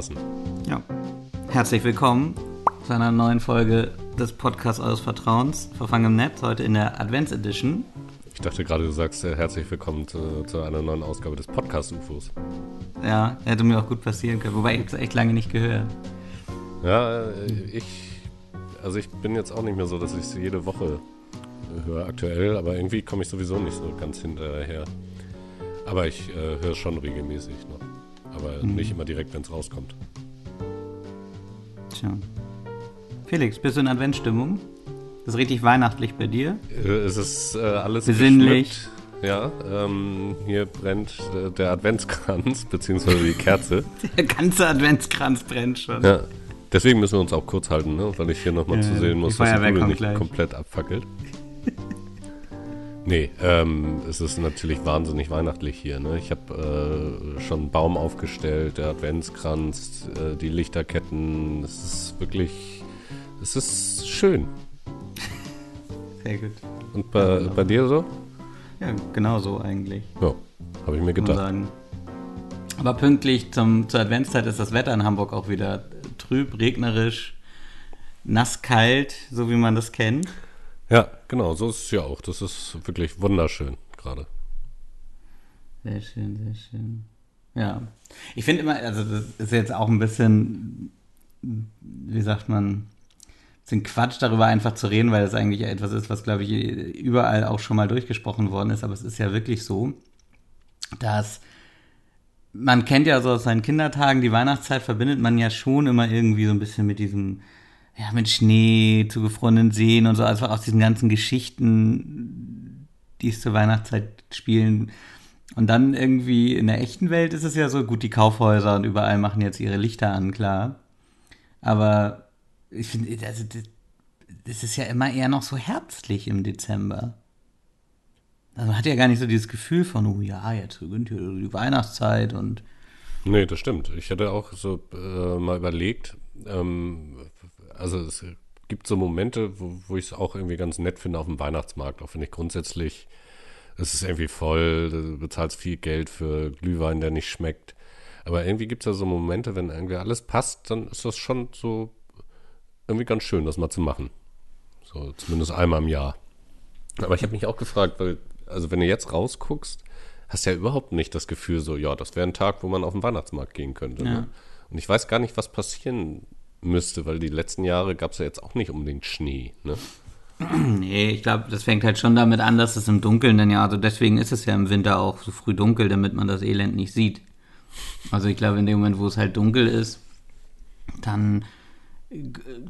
passen. Ja. Herzlich willkommen zu einer neuen Folge des Podcasts eures Vertrauens, Verfangen im Netz, heute in der Advents Edition. Ich dachte gerade, du sagst äh, herzlich willkommen zu, zu, einer neuen Ausgabe des Podcast-UFOs. Ja, hätte mir auch gut passieren können, wobei ich es echt lange nicht gehört. Ja, äh, ich, also ich bin jetzt auch nicht mehr so, dass ich es jede Woche höre aktuell, aber irgendwie komme ich sowieso nicht so ganz hinterher. Aber ich äh, höre schon regelmäßig noch. Aber mhm. nicht immer direkt, wenn es rauskommt. Tja. Felix, bist du in Adventsstimmung? Das ist richtig weihnachtlich bei dir? Äh, es ist äh, alles besinnlich. Ja, ähm, hier brennt äh, der Adventskranz, beziehungsweise die Kerze. der ganze Adventskranz brennt schon. Ja, deswegen müssen wir uns auch kurz halten, ne? weil ich hier nochmal ja, zu sehen muss, dass die Bude nicht gleich. komplett abfackelt. Nee, ähm, es ist natürlich wahnsinnig weihnachtlich hier. Ne? Ich habe äh, schon einen Baum aufgestellt, der Adventskranz, äh, die Lichterketten. Es ist wirklich, es ist schön. Sehr gut. Und bei, bei dir so? Ja, genau so eigentlich. Ja, habe ich mir gedacht. Aber pünktlich zum, zur Adventszeit ist das Wetter in Hamburg auch wieder trüb, regnerisch, nass, kalt, so wie man das kennt. Ja, genau, so ist es ja auch. Das ist wirklich wunderschön gerade. Sehr schön, sehr schön. Ja. Ich finde immer, also das ist jetzt auch ein bisschen, wie sagt man, ein bisschen Quatsch darüber einfach zu reden, weil das eigentlich etwas ist, was, glaube ich, überall auch schon mal durchgesprochen worden ist. Aber es ist ja wirklich so, dass man kennt ja so aus seinen Kindertagen, die Weihnachtszeit verbindet man ja schon immer irgendwie so ein bisschen mit diesem ja, mit Schnee, zugefrorenen Seen und so, also aus diesen ganzen Geschichten, die es zur Weihnachtszeit spielen. Und dann irgendwie in der echten Welt ist es ja so, gut, die Kaufhäuser und überall machen jetzt ihre Lichter an, klar. Aber ich finde, also das ist ja immer eher noch so herbstlich im Dezember. Also man hat ja gar nicht so dieses Gefühl von, oh ja, jetzt beginnt hier die Weihnachtszeit und. Nee, das stimmt. Ich hatte auch so äh, mal überlegt, ähm, also es gibt so Momente, wo, wo ich es auch irgendwie ganz nett finde auf dem Weihnachtsmarkt, auch wenn ich grundsätzlich, es ist irgendwie voll, du bezahlst viel Geld für Glühwein, der nicht schmeckt. Aber irgendwie gibt es ja so Momente, wenn irgendwie alles passt, dann ist das schon so irgendwie ganz schön, das mal zu machen. So zumindest einmal im Jahr. Aber ich habe mich auch gefragt, weil, also wenn du jetzt rausguckst, hast du ja überhaupt nicht das Gefühl so, ja, das wäre ein Tag, wo man auf den Weihnachtsmarkt gehen könnte. Ne? Ja. Ne? Und ich weiß gar nicht, was passieren müsste, weil die letzten Jahre gab es ja jetzt auch nicht unbedingt Schnee. Ne? Nee, ich glaube, das fängt halt schon damit an, dass es im Dunkeln dann ja, also deswegen ist es ja im Winter auch so früh dunkel, damit man das Elend nicht sieht. Also ich glaube, in dem Moment, wo es halt dunkel ist, dann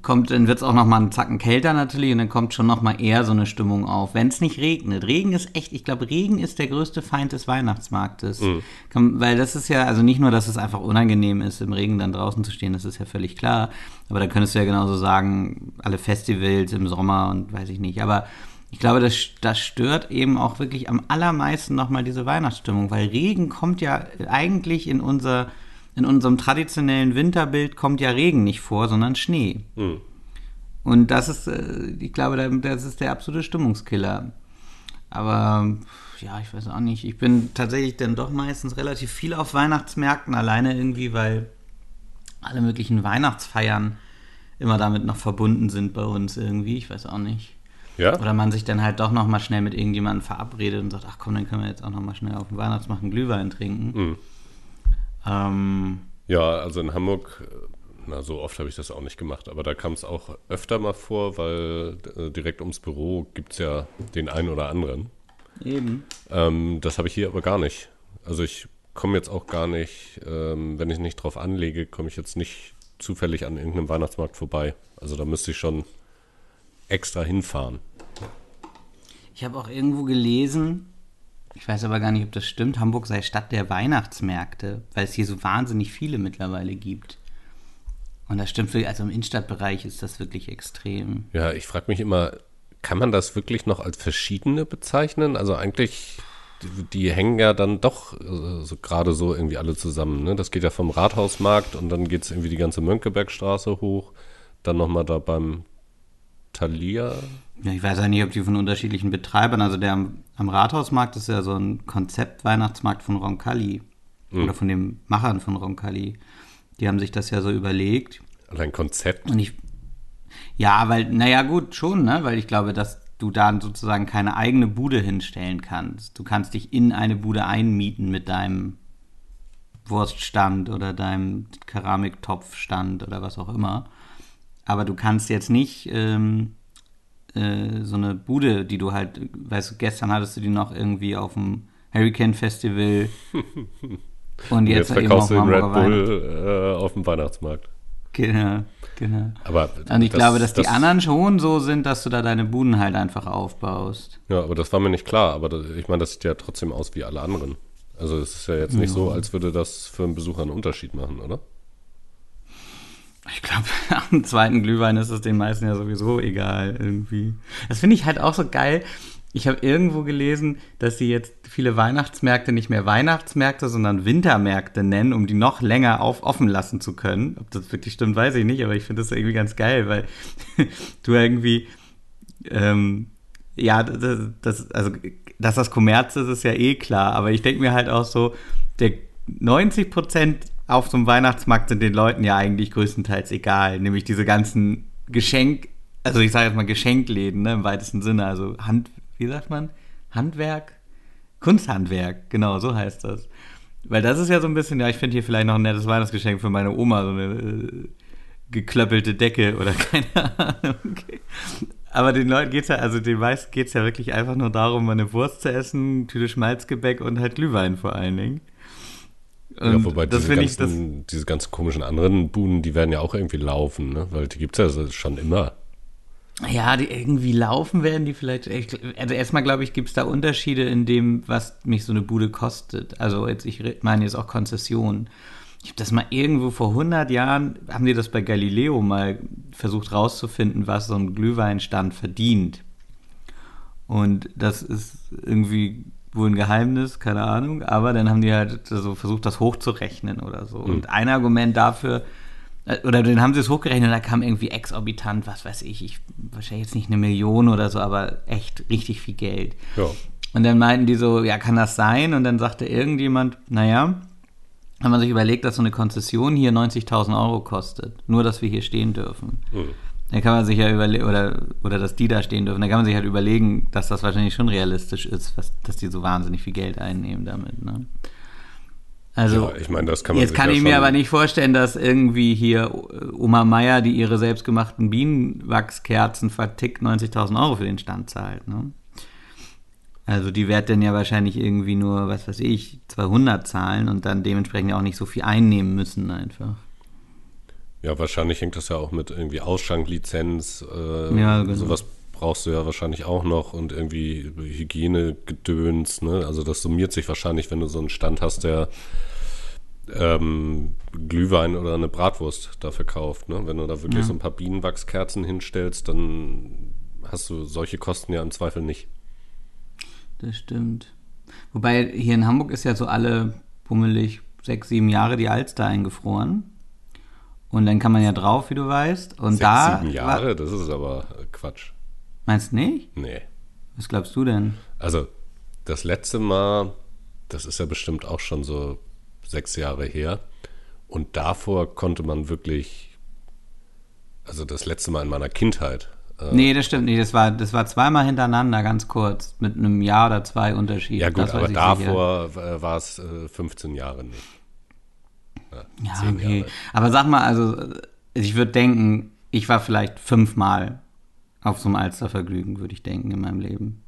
kommt, dann wird es auch noch mal einen Zacken kälter natürlich und dann kommt schon noch mal eher so eine Stimmung auf, wenn es nicht regnet. Regen ist echt, ich glaube, Regen ist der größte Feind des Weihnachtsmarktes. Mhm. weil das ist ja, also nicht nur, dass es einfach unangenehm ist, im Regen dann draußen zu stehen, das ist ja völlig klar, aber da könntest du ja genauso sagen, alle Festivals im Sommer und weiß ich nicht, aber ich glaube, das, das stört eben auch wirklich am allermeisten noch mal diese Weihnachtsstimmung, weil Regen kommt ja eigentlich in unser in unserem traditionellen Winterbild kommt ja Regen nicht vor, sondern Schnee. Mhm. Und das ist, äh, ich glaube, das ist der absolute Stimmungskiller. Aber ja, ich weiß auch nicht. Ich bin tatsächlich dann doch meistens relativ viel auf Weihnachtsmärkten, alleine irgendwie, weil alle möglichen Weihnachtsfeiern immer damit noch verbunden sind bei uns irgendwie. Ich weiß auch nicht. Ja? Oder man sich dann halt doch noch mal schnell mit irgendjemandem verabredet und sagt, ach komm, dann können wir jetzt auch noch mal schnell auf dem Weihnachtsmarkt einen Glühwein trinken. Mhm. Ähm, ja, also in Hamburg, na, so oft habe ich das auch nicht gemacht, aber da kam es auch öfter mal vor, weil äh, direkt ums Büro gibt es ja den einen oder anderen. Eben. Ähm, das habe ich hier aber gar nicht. Also ich komme jetzt auch gar nicht, ähm, wenn ich nicht drauf anlege, komme ich jetzt nicht zufällig an irgendeinem Weihnachtsmarkt vorbei. Also da müsste ich schon extra hinfahren. Ich habe auch irgendwo gelesen, ich weiß aber gar nicht, ob das stimmt. Hamburg sei Stadt der Weihnachtsmärkte, weil es hier so wahnsinnig viele mittlerweile gibt. Und das stimmt wirklich, also im Innenstadtbereich ist das wirklich extrem. Ja, ich frage mich immer, kann man das wirklich noch als verschiedene bezeichnen? Also eigentlich, die, die hängen ja dann doch äh, gerade so irgendwie alle zusammen. Ne? Das geht ja vom Rathausmarkt und dann geht es irgendwie die ganze Mönckebergstraße hoch. Dann nochmal da beim Thalia. Ja, ich weiß ja nicht, ob die von unterschiedlichen Betreibern, also der am, am Rathausmarkt ist ja so ein Konzept-Weihnachtsmarkt von Roncalli mhm. oder von den Machern von Roncalli. Die haben sich das ja so überlegt. Und ein Konzept. Und ich, ja, weil, naja, gut, schon, ne? Weil ich glaube, dass du da sozusagen keine eigene Bude hinstellen kannst. Du kannst dich in eine Bude einmieten mit deinem Wurststand oder deinem Keramiktopfstand oder was auch immer. Aber du kannst jetzt nicht ähm, äh, so eine Bude, die du halt, weißt du, gestern hattest du die noch irgendwie auf dem Hurricane Festival und jetzt, jetzt verkaufst du den Red Bull äh, auf dem Weihnachtsmarkt. Genau, genau. Aber und ich das, glaube, dass das, die anderen schon so sind, dass du da deine Buden halt einfach aufbaust. Ja, aber das war mir nicht klar. Aber das, ich meine, das sieht ja trotzdem aus wie alle anderen. Also es ist ja jetzt nicht ja. so, als würde das für einen Besucher einen Unterschied machen, oder? Ich glaube, am zweiten Glühwein ist es den meisten ja sowieso egal irgendwie. Das finde ich halt auch so geil. Ich habe irgendwo gelesen, dass sie jetzt viele Weihnachtsmärkte nicht mehr Weihnachtsmärkte, sondern Wintermärkte nennen, um die noch länger auf, offen lassen zu können. Ob das wirklich stimmt, weiß ich nicht, aber ich finde das irgendwie ganz geil, weil du irgendwie, ähm, ja, das, das, also, dass das Kommerz ist, ist ja eh klar, aber ich denke mir halt auch so, der 90 Prozent auf so einem Weihnachtsmarkt sind den Leuten ja eigentlich größtenteils egal, nämlich diese ganzen Geschenk, also ich sage jetzt mal Geschenkläden, ne, im weitesten Sinne, also Hand, wie sagt man? Handwerk? Kunsthandwerk, genau, so heißt das. Weil das ist ja so ein bisschen, ja, ich finde hier vielleicht noch ein nettes Weihnachtsgeschenk für meine Oma, so eine äh, geklöppelte Decke oder keine Ahnung. Aber den Leuten geht's ja, also den meisten geht's ja wirklich einfach nur darum, eine Wurst zu essen, Tüte Schmalzgebäck und halt Glühwein vor allen Dingen. Ja, wobei diese ganzen, ich, das, diese ganz komischen anderen Buden, die werden ja auch irgendwie laufen, ne? Weil die gibt's ja schon immer. Ja, die irgendwie laufen werden die vielleicht. Also erstmal glaube ich, gibt es da Unterschiede in dem, was mich so eine Bude kostet. Also jetzt, ich meine jetzt auch Konzessionen. Ich habe das mal irgendwo vor 100 Jahren, haben die das bei Galileo mal versucht rauszufinden, was so ein Glühweinstand verdient. Und das ist irgendwie wohl ein Geheimnis, keine Ahnung. Aber dann haben die halt so versucht, das hochzurechnen oder so. Mhm. Und ein Argument dafür, äh, oder dann haben sie es hochgerechnet und da kam irgendwie exorbitant, was weiß ich, ich wahrscheinlich jetzt nicht eine Million oder so, aber echt richtig viel Geld. Ja. Und dann meinten die so, ja, kann das sein? Und dann sagte irgendjemand, naja, haben wir sich überlegt, dass so eine Konzession hier 90.000 Euro kostet, nur dass wir hier stehen dürfen. Mhm. Dann kann man sich ja überlegen, oder, oder dass die da stehen dürfen, dann kann man sich halt überlegen, dass das wahrscheinlich schon realistisch ist, was, dass die so wahnsinnig viel Geld einnehmen damit. Ne? Also, ja, ich meine, das kann man Jetzt kann ja ich mir aber nicht vorstellen, dass irgendwie hier Oma Meier, die ihre selbstgemachten Bienenwachskerzen vertickt, 90.000 Euro für den Stand zahlt. Ne? Also die wird dann ja wahrscheinlich irgendwie nur, was weiß ich, 200 zahlen und dann dementsprechend ja auch nicht so viel einnehmen müssen einfach. Ja, wahrscheinlich hängt das ja auch mit irgendwie Ausschanklizenz, äh, ja, genau. sowas brauchst du ja wahrscheinlich auch noch und irgendwie Hygienegedöns, ne? Also das summiert sich wahrscheinlich, wenn du so einen Stand hast, der ähm, Glühwein oder eine Bratwurst dafür kauft, ne? Wenn du da wirklich ja. so ein paar Bienenwachskerzen hinstellst, dann hast du solche Kosten ja im Zweifel nicht. Das stimmt. Wobei hier in Hamburg ist ja so alle bummelig sechs, sieben Jahre die Alster eingefroren. Und dann kann man ja drauf, wie du weißt. Und Sechs, da. Sieben Jahre, das ist aber Quatsch. Meinst du nicht? Nee. Was glaubst du denn? Also, das letzte Mal, das ist ja bestimmt auch schon so sechs Jahre her. Und davor konnte man wirklich, also das letzte Mal in meiner Kindheit. Äh, nee, das stimmt nicht. Das war, das war zweimal hintereinander, ganz kurz, mit einem Jahr oder zwei Unterschied. Ja, gut, aber davor sicher. war es äh, 15 Jahre nicht. Ja, ja okay. Jahre. Aber sag mal, also, ich würde denken, ich war vielleicht fünfmal auf so einem Alstervergnügen, würde ich denken, in meinem Leben.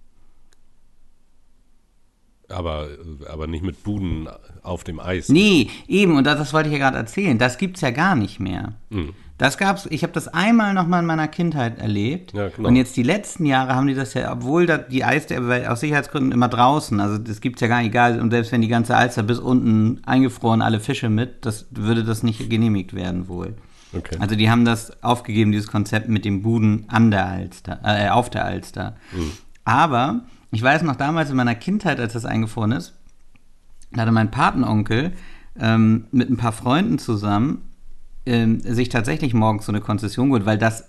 Aber, aber nicht mit Buden auf dem Eis. Nee, eben, und das, das wollte ich ja gerade erzählen. Das gibt es ja gar nicht mehr. Mhm. Das gab's, ich habe das einmal noch mal in meiner Kindheit erlebt. Ja, genau. Und jetzt die letzten Jahre haben die das ja, obwohl da die Eisdiele aus Sicherheitsgründen immer draußen, also das gibt es ja gar nicht, egal. Und selbst wenn die ganze Alster bis unten eingefroren, alle Fische mit, das würde das nicht genehmigt werden wohl. Okay. Also die haben das aufgegeben, dieses Konzept mit dem Buden an der Alster, äh, auf der Alster. Mhm. Aber ich weiß noch damals in meiner Kindheit, als das eingefroren ist, da hatte mein Patenonkel ähm, mit ein paar Freunden zusammen ähm, sich tatsächlich morgens so eine Konzession geholt, weil das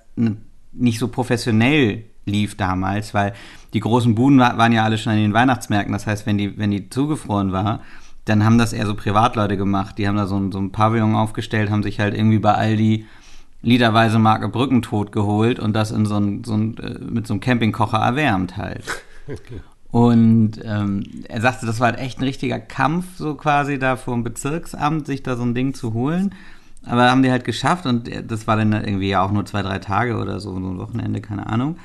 nicht so professionell lief damals, weil die großen Buden waren ja alle schon an den Weihnachtsmärkten. Das heißt, wenn die, wenn die zugefroren war, dann haben das eher so Privatleute gemacht. Die haben da so ein, so ein Pavillon aufgestellt, haben sich halt irgendwie bei Aldi literweise Marke Brückentod geholt und das in so ein, so ein, äh, mit so einem Campingkocher erwärmt halt. Und ähm, er sagte, das war halt echt ein richtiger Kampf, so quasi da vor dem Bezirksamt, sich da so ein Ding zu holen. Aber haben die halt geschafft und das war dann irgendwie ja auch nur zwei, drei Tage oder so, so ein Wochenende, keine Ahnung.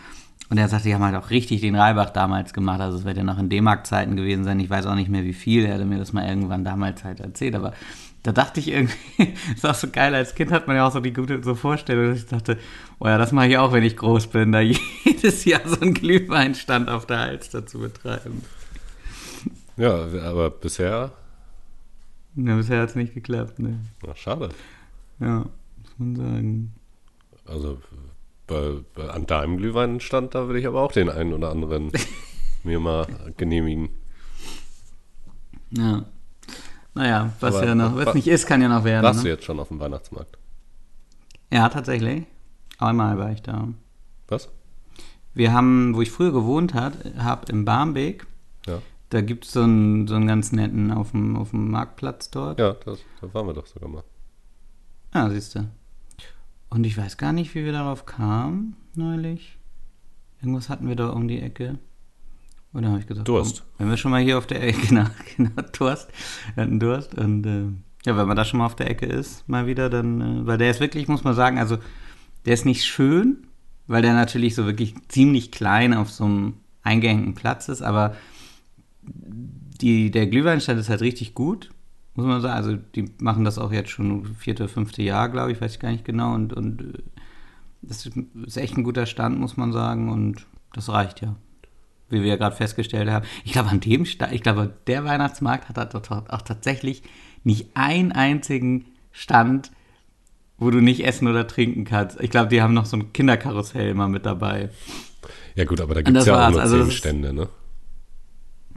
Und er sagte, die haben halt auch richtig den Reibach damals gemacht. Also es wird ja noch in D-Mark-Zeiten gewesen sein. Ich weiß auch nicht mehr wie viel. Er hatte mir das mal irgendwann damals halt erzählt. Aber da dachte ich irgendwie, ist auch so geil. Als Kind hat man ja auch so die gute so Vorstellung, dass ich dachte, oh ja, das mache ich auch, wenn ich groß bin, da jedes Jahr so einen Glühweinstand auf der Alster zu betreiben. Ja, aber bisher. Ja, bisher hat es nicht geklappt, ne? Ach, schade. Ja, muss man sagen. Also bei, bei, an deinem Glühweinstand, da würde ich aber auch den einen oder anderen mir mal genehmigen. Ja. Naja, was aber, ja noch, was nicht ist, kann ja noch werden. Warst ne? du jetzt schon auf dem Weihnachtsmarkt? Ja, tatsächlich. Einmal war ich da. Was? Wir haben, wo ich früher gewohnt habe, im Barmbek, ja. da gibt es so einen, so einen ganz netten auf dem, auf dem Marktplatz dort. Ja, das, da waren wir doch sogar mal. Ah, siehst du. Und ich weiß gar nicht, wie wir darauf kamen, neulich. Irgendwas hatten wir da um die Ecke. Oder habe ich gesagt, Durst. Komm, wenn wir schon mal hier auf der Ecke, genau, genau, Durst. Wir hatten Durst. Und äh, ja, wenn man da schon mal auf der Ecke ist, mal wieder, dann, äh, weil der ist wirklich, muss man sagen, also der ist nicht schön, weil der natürlich so wirklich ziemlich klein auf so einem eingehängten Platz ist, aber die, der Glühweinstand ist halt richtig gut muss man sagen. Also die machen das auch jetzt schon vierte, fünfte Jahr, glaube ich, weiß ich gar nicht genau. Und, und äh, das ist echt ein guter Stand, muss man sagen. Und das reicht ja. Wie wir ja gerade festgestellt haben. Ich glaube, an dem Stand, ich glaube, der Weihnachtsmarkt hat auch tatsächlich nicht einen einzigen Stand, wo du nicht essen oder trinken kannst. Ich glaube, die haben noch so ein Kinderkarussell immer mit dabei. Ja, gut, aber da gibt es ja auch nur also zehn Stände, ne?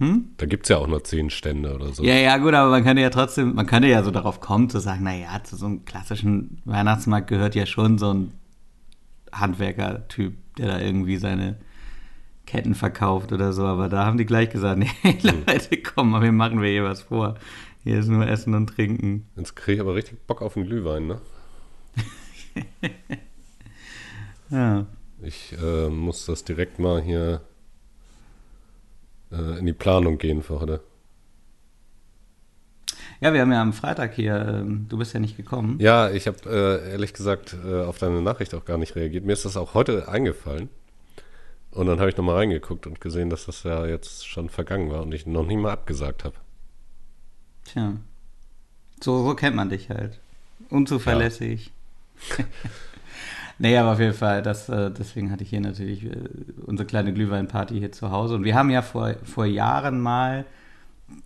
Hm? Da gibt es ja auch nur zehn Stände oder so. Ja, ja, gut, aber man könnte ja trotzdem, man könnte ja so darauf kommen, zu sagen, naja, zu so einem klassischen Weihnachtsmarkt gehört ja schon so ein Handwerker-Typ, der da irgendwie seine Ketten verkauft oder so. Aber da haben die gleich gesagt, nee, hm. Leute, komm, wir machen wir hier was vor. Hier ist nur Essen und Trinken. Jetzt kriege ich aber richtig Bock auf den Glühwein, ne? ja. Ich äh, muss das direkt mal hier äh, in die Planung gehen für heute. Ja, wir haben ja am Freitag hier, ähm, du bist ja nicht gekommen. Ja, ich habe äh, ehrlich gesagt äh, auf deine Nachricht auch gar nicht reagiert. Mir ist das auch heute eingefallen. Und dann habe ich nochmal reingeguckt und gesehen, dass das ja jetzt schon vergangen war und ich noch nie mal abgesagt habe. Tja. So, so kennt man dich halt. Unzuverlässig. Ja. Nee, aber auf jeden Fall, das, äh, deswegen hatte ich hier natürlich äh, unsere kleine Glühweinparty hier zu Hause. Und wir haben ja vor, vor Jahren mal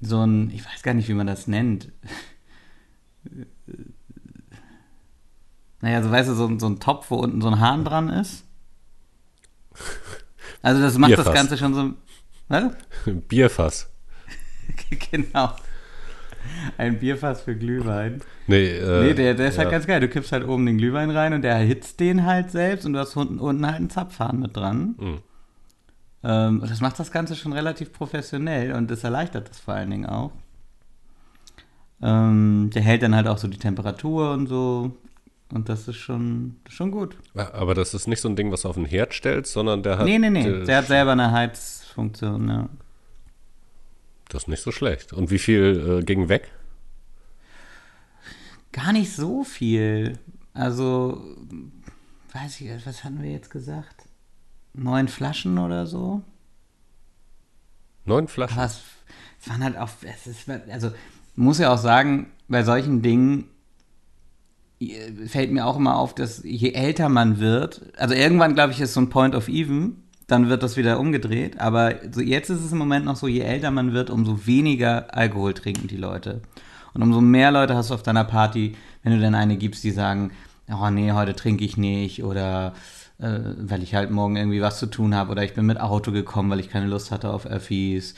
so ein, ich weiß gar nicht, wie man das nennt. Naja, so weißt du, so, so ein Topf, wo unten so ein Hahn dran ist. Also das macht Bierfass. das Ganze schon so. Was? Bierfass. genau. Ein Bierfass für Glühwein. Nee, äh, nee der, der ist halt ja. halt ganz geil. Du kippst halt oben den Glühwein rein und der erhitzt den halt selbst und du hast unten, unten halt einen Zapfhahn mit dran. Mhm. Ähm, das macht das Ganze schon relativ professionell und das erleichtert das vor allen Dingen auch. Ähm, der hält dann halt auch so die Temperatur und so. Und das ist schon, das ist schon gut. Aber das ist nicht so ein Ding, was du auf den Herd stellst, sondern der hat. Nee, nee, nee. Der hat selber eine Heizfunktion, ja. Das ist nicht so schlecht. Und wie viel äh, ging weg? Gar nicht so viel. Also, weiß ich, was hatten wir jetzt gesagt? Neun Flaschen oder so? Neun Flaschen? Aber es, es waren halt auch, es ist, also, muss ja auch sagen, bei solchen Dingen äh, fällt mir auch immer auf, dass je älter man wird, also irgendwann, glaube ich, ist so ein Point of Even, dann wird das wieder umgedreht. Aber so jetzt ist es im Moment noch so, je älter man wird, umso weniger Alkohol trinken die Leute. Und umso mehr Leute hast du auf deiner Party, wenn du dann eine gibst, die sagen, oh nee, heute trinke ich nicht oder äh, weil ich halt morgen irgendwie was zu tun habe oder ich bin mit Auto gekommen, weil ich keine Lust hatte auf Öffis.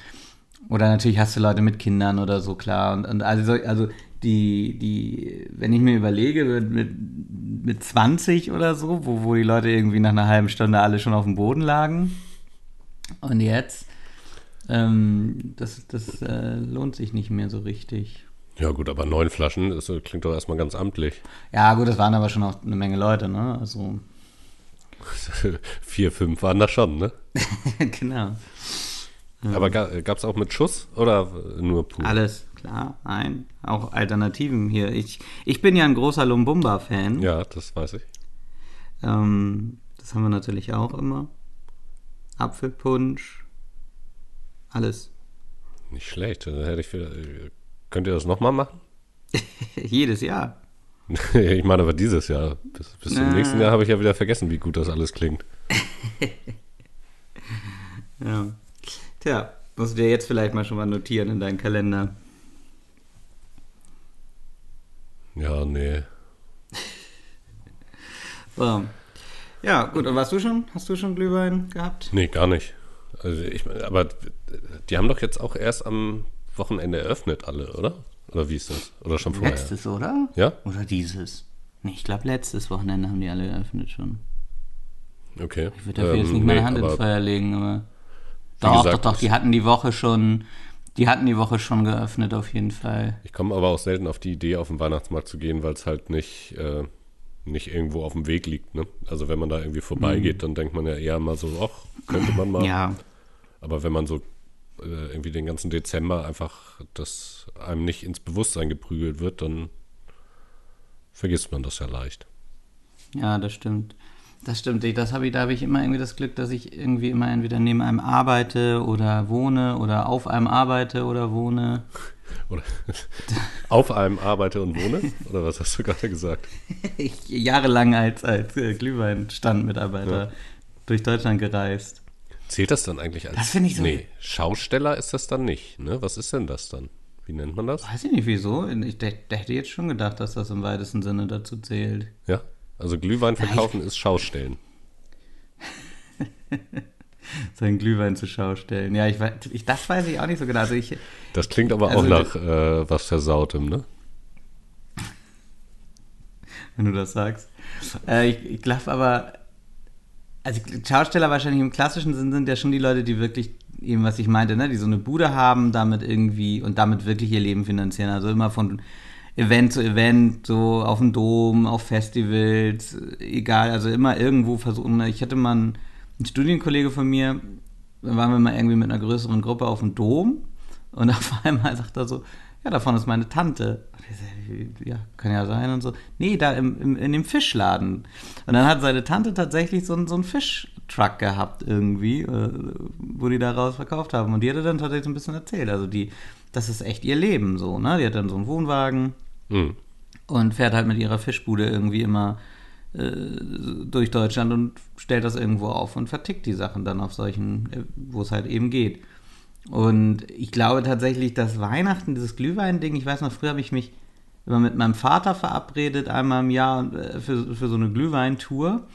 Oder natürlich hast du Leute mit Kindern oder so, klar. Und, und also, also die, die, wenn ich mir überlege, mit, mit 20 oder so, wo, wo die Leute irgendwie nach einer halben Stunde alle schon auf dem Boden lagen. Und jetzt Ähm, das das äh, lohnt sich nicht mehr so richtig. Ja gut, aber neun Flaschen, das klingt doch erstmal ganz amtlich. Ja, gut, das waren aber schon auch eine Menge Leute, ne? Also. Vier, fünf waren das schon, ne? genau. Aber gab es auch mit Schuss oder nur pur? Alles, klar, nein. Auch Alternativen hier. Ich, ich bin ja ein großer Lumbumba-Fan. Ja, das weiß ich. Ähm, das haben wir natürlich auch immer. Apfelpunsch, alles. Nicht schlecht. Dann hätte ich könnt ihr das nochmal machen? Jedes Jahr. ich meine aber dieses Jahr. Bis, bis zum nächsten Jahr habe ich ja wieder vergessen, wie gut das alles klingt. ja. Tja, musst du dir jetzt vielleicht mal schon mal notieren in deinen Kalender. Ja, nee. so. Ja, gut. Und warst du schon? Hast du schon Glühwein gehabt? Nee, gar nicht. Also ich, aber die haben doch jetzt auch erst am Wochenende eröffnet, alle, oder? Oder wie ist das? Oder schon vorher? Letztes, oder? Ja? Oder dieses? Nee, ich glaube, letztes Wochenende haben die alle eröffnet schon. Okay. Ich würde dafür ähm, jetzt nicht meine nee, Hand ins Feuer legen, aber. Doch, gesagt, doch, doch, die hatten die Woche schon. Die hatten die Woche schon geöffnet, auf jeden Fall. Ich komme aber auch selten auf die Idee, auf den Weihnachtsmarkt zu gehen, weil es halt nicht, äh, nicht irgendwo auf dem Weg liegt. Ne? Also wenn man da irgendwie vorbeigeht, mhm. dann denkt man ja eher mal so, ach, könnte man mal. Ja. Aber wenn man so äh, irgendwie den ganzen Dezember einfach das einem nicht ins Bewusstsein geprügelt wird, dann vergisst man das ja leicht. Ja, das stimmt. Das stimmt, das habe ich, da habe ich immer irgendwie das Glück, dass ich irgendwie immer entweder neben einem arbeite oder wohne oder auf einem arbeite oder wohne. Oder auf einem arbeite und wohne? Oder was hast du gerade gesagt? ich jahrelang als, als äh, Glühweinstandmitarbeiter ja. durch Deutschland gereist. Zählt das dann eigentlich als. Das finde ich so. Nee, Schausteller ist das dann nicht, ne? Was ist denn das dann? Wie nennt man das? Weiß ich nicht wieso. Ich der, der hätte jetzt schon gedacht, dass das im weitesten Sinne dazu zählt. Ja. Also Glühwein verkaufen ist Schaustellen. Sein Glühwein zur Schau stellen. Ja, ich, ich, das weiß ich auch nicht so genau. Also ich, das klingt aber also auch nach äh, was Versautem, ne? Wenn du das sagst. Äh, ich ich glaube aber, also Schausteller wahrscheinlich im klassischen Sinn sind ja schon die Leute, die wirklich eben, was ich meinte, ne, die so eine Bude haben, damit irgendwie und damit wirklich ihr Leben finanzieren. Also immer von Event zu Event, so auf dem Dom, auf Festivals, egal, also immer irgendwo versuchen. Ich hatte mal einen, einen Studienkollege von mir, da waren wir mal irgendwie mit einer größeren Gruppe auf dem Dom und auf einmal sagt er so, ja, davon ist meine Tante. Ja, kann ja sein und so. Nee, da im, im, in dem Fischladen. Und dann hat seine Tante tatsächlich so, einen, so einen Fischtruck gehabt irgendwie, äh, wo die daraus verkauft haben. Und die hatte dann tatsächlich so ein bisschen erzählt. Also die, das ist echt ihr Leben so, ne? Die hat dann so einen Wohnwagen Mhm. Und fährt halt mit ihrer Fischbude irgendwie immer äh, durch Deutschland und stellt das irgendwo auf und vertickt die Sachen dann auf solchen, äh, wo es halt eben geht. Und ich glaube tatsächlich, dass Weihnachten, dieses Glühwein-Ding, ich weiß noch, früher habe ich mich immer mit meinem Vater verabredet, einmal im Jahr äh, für, für so eine Glühweintour.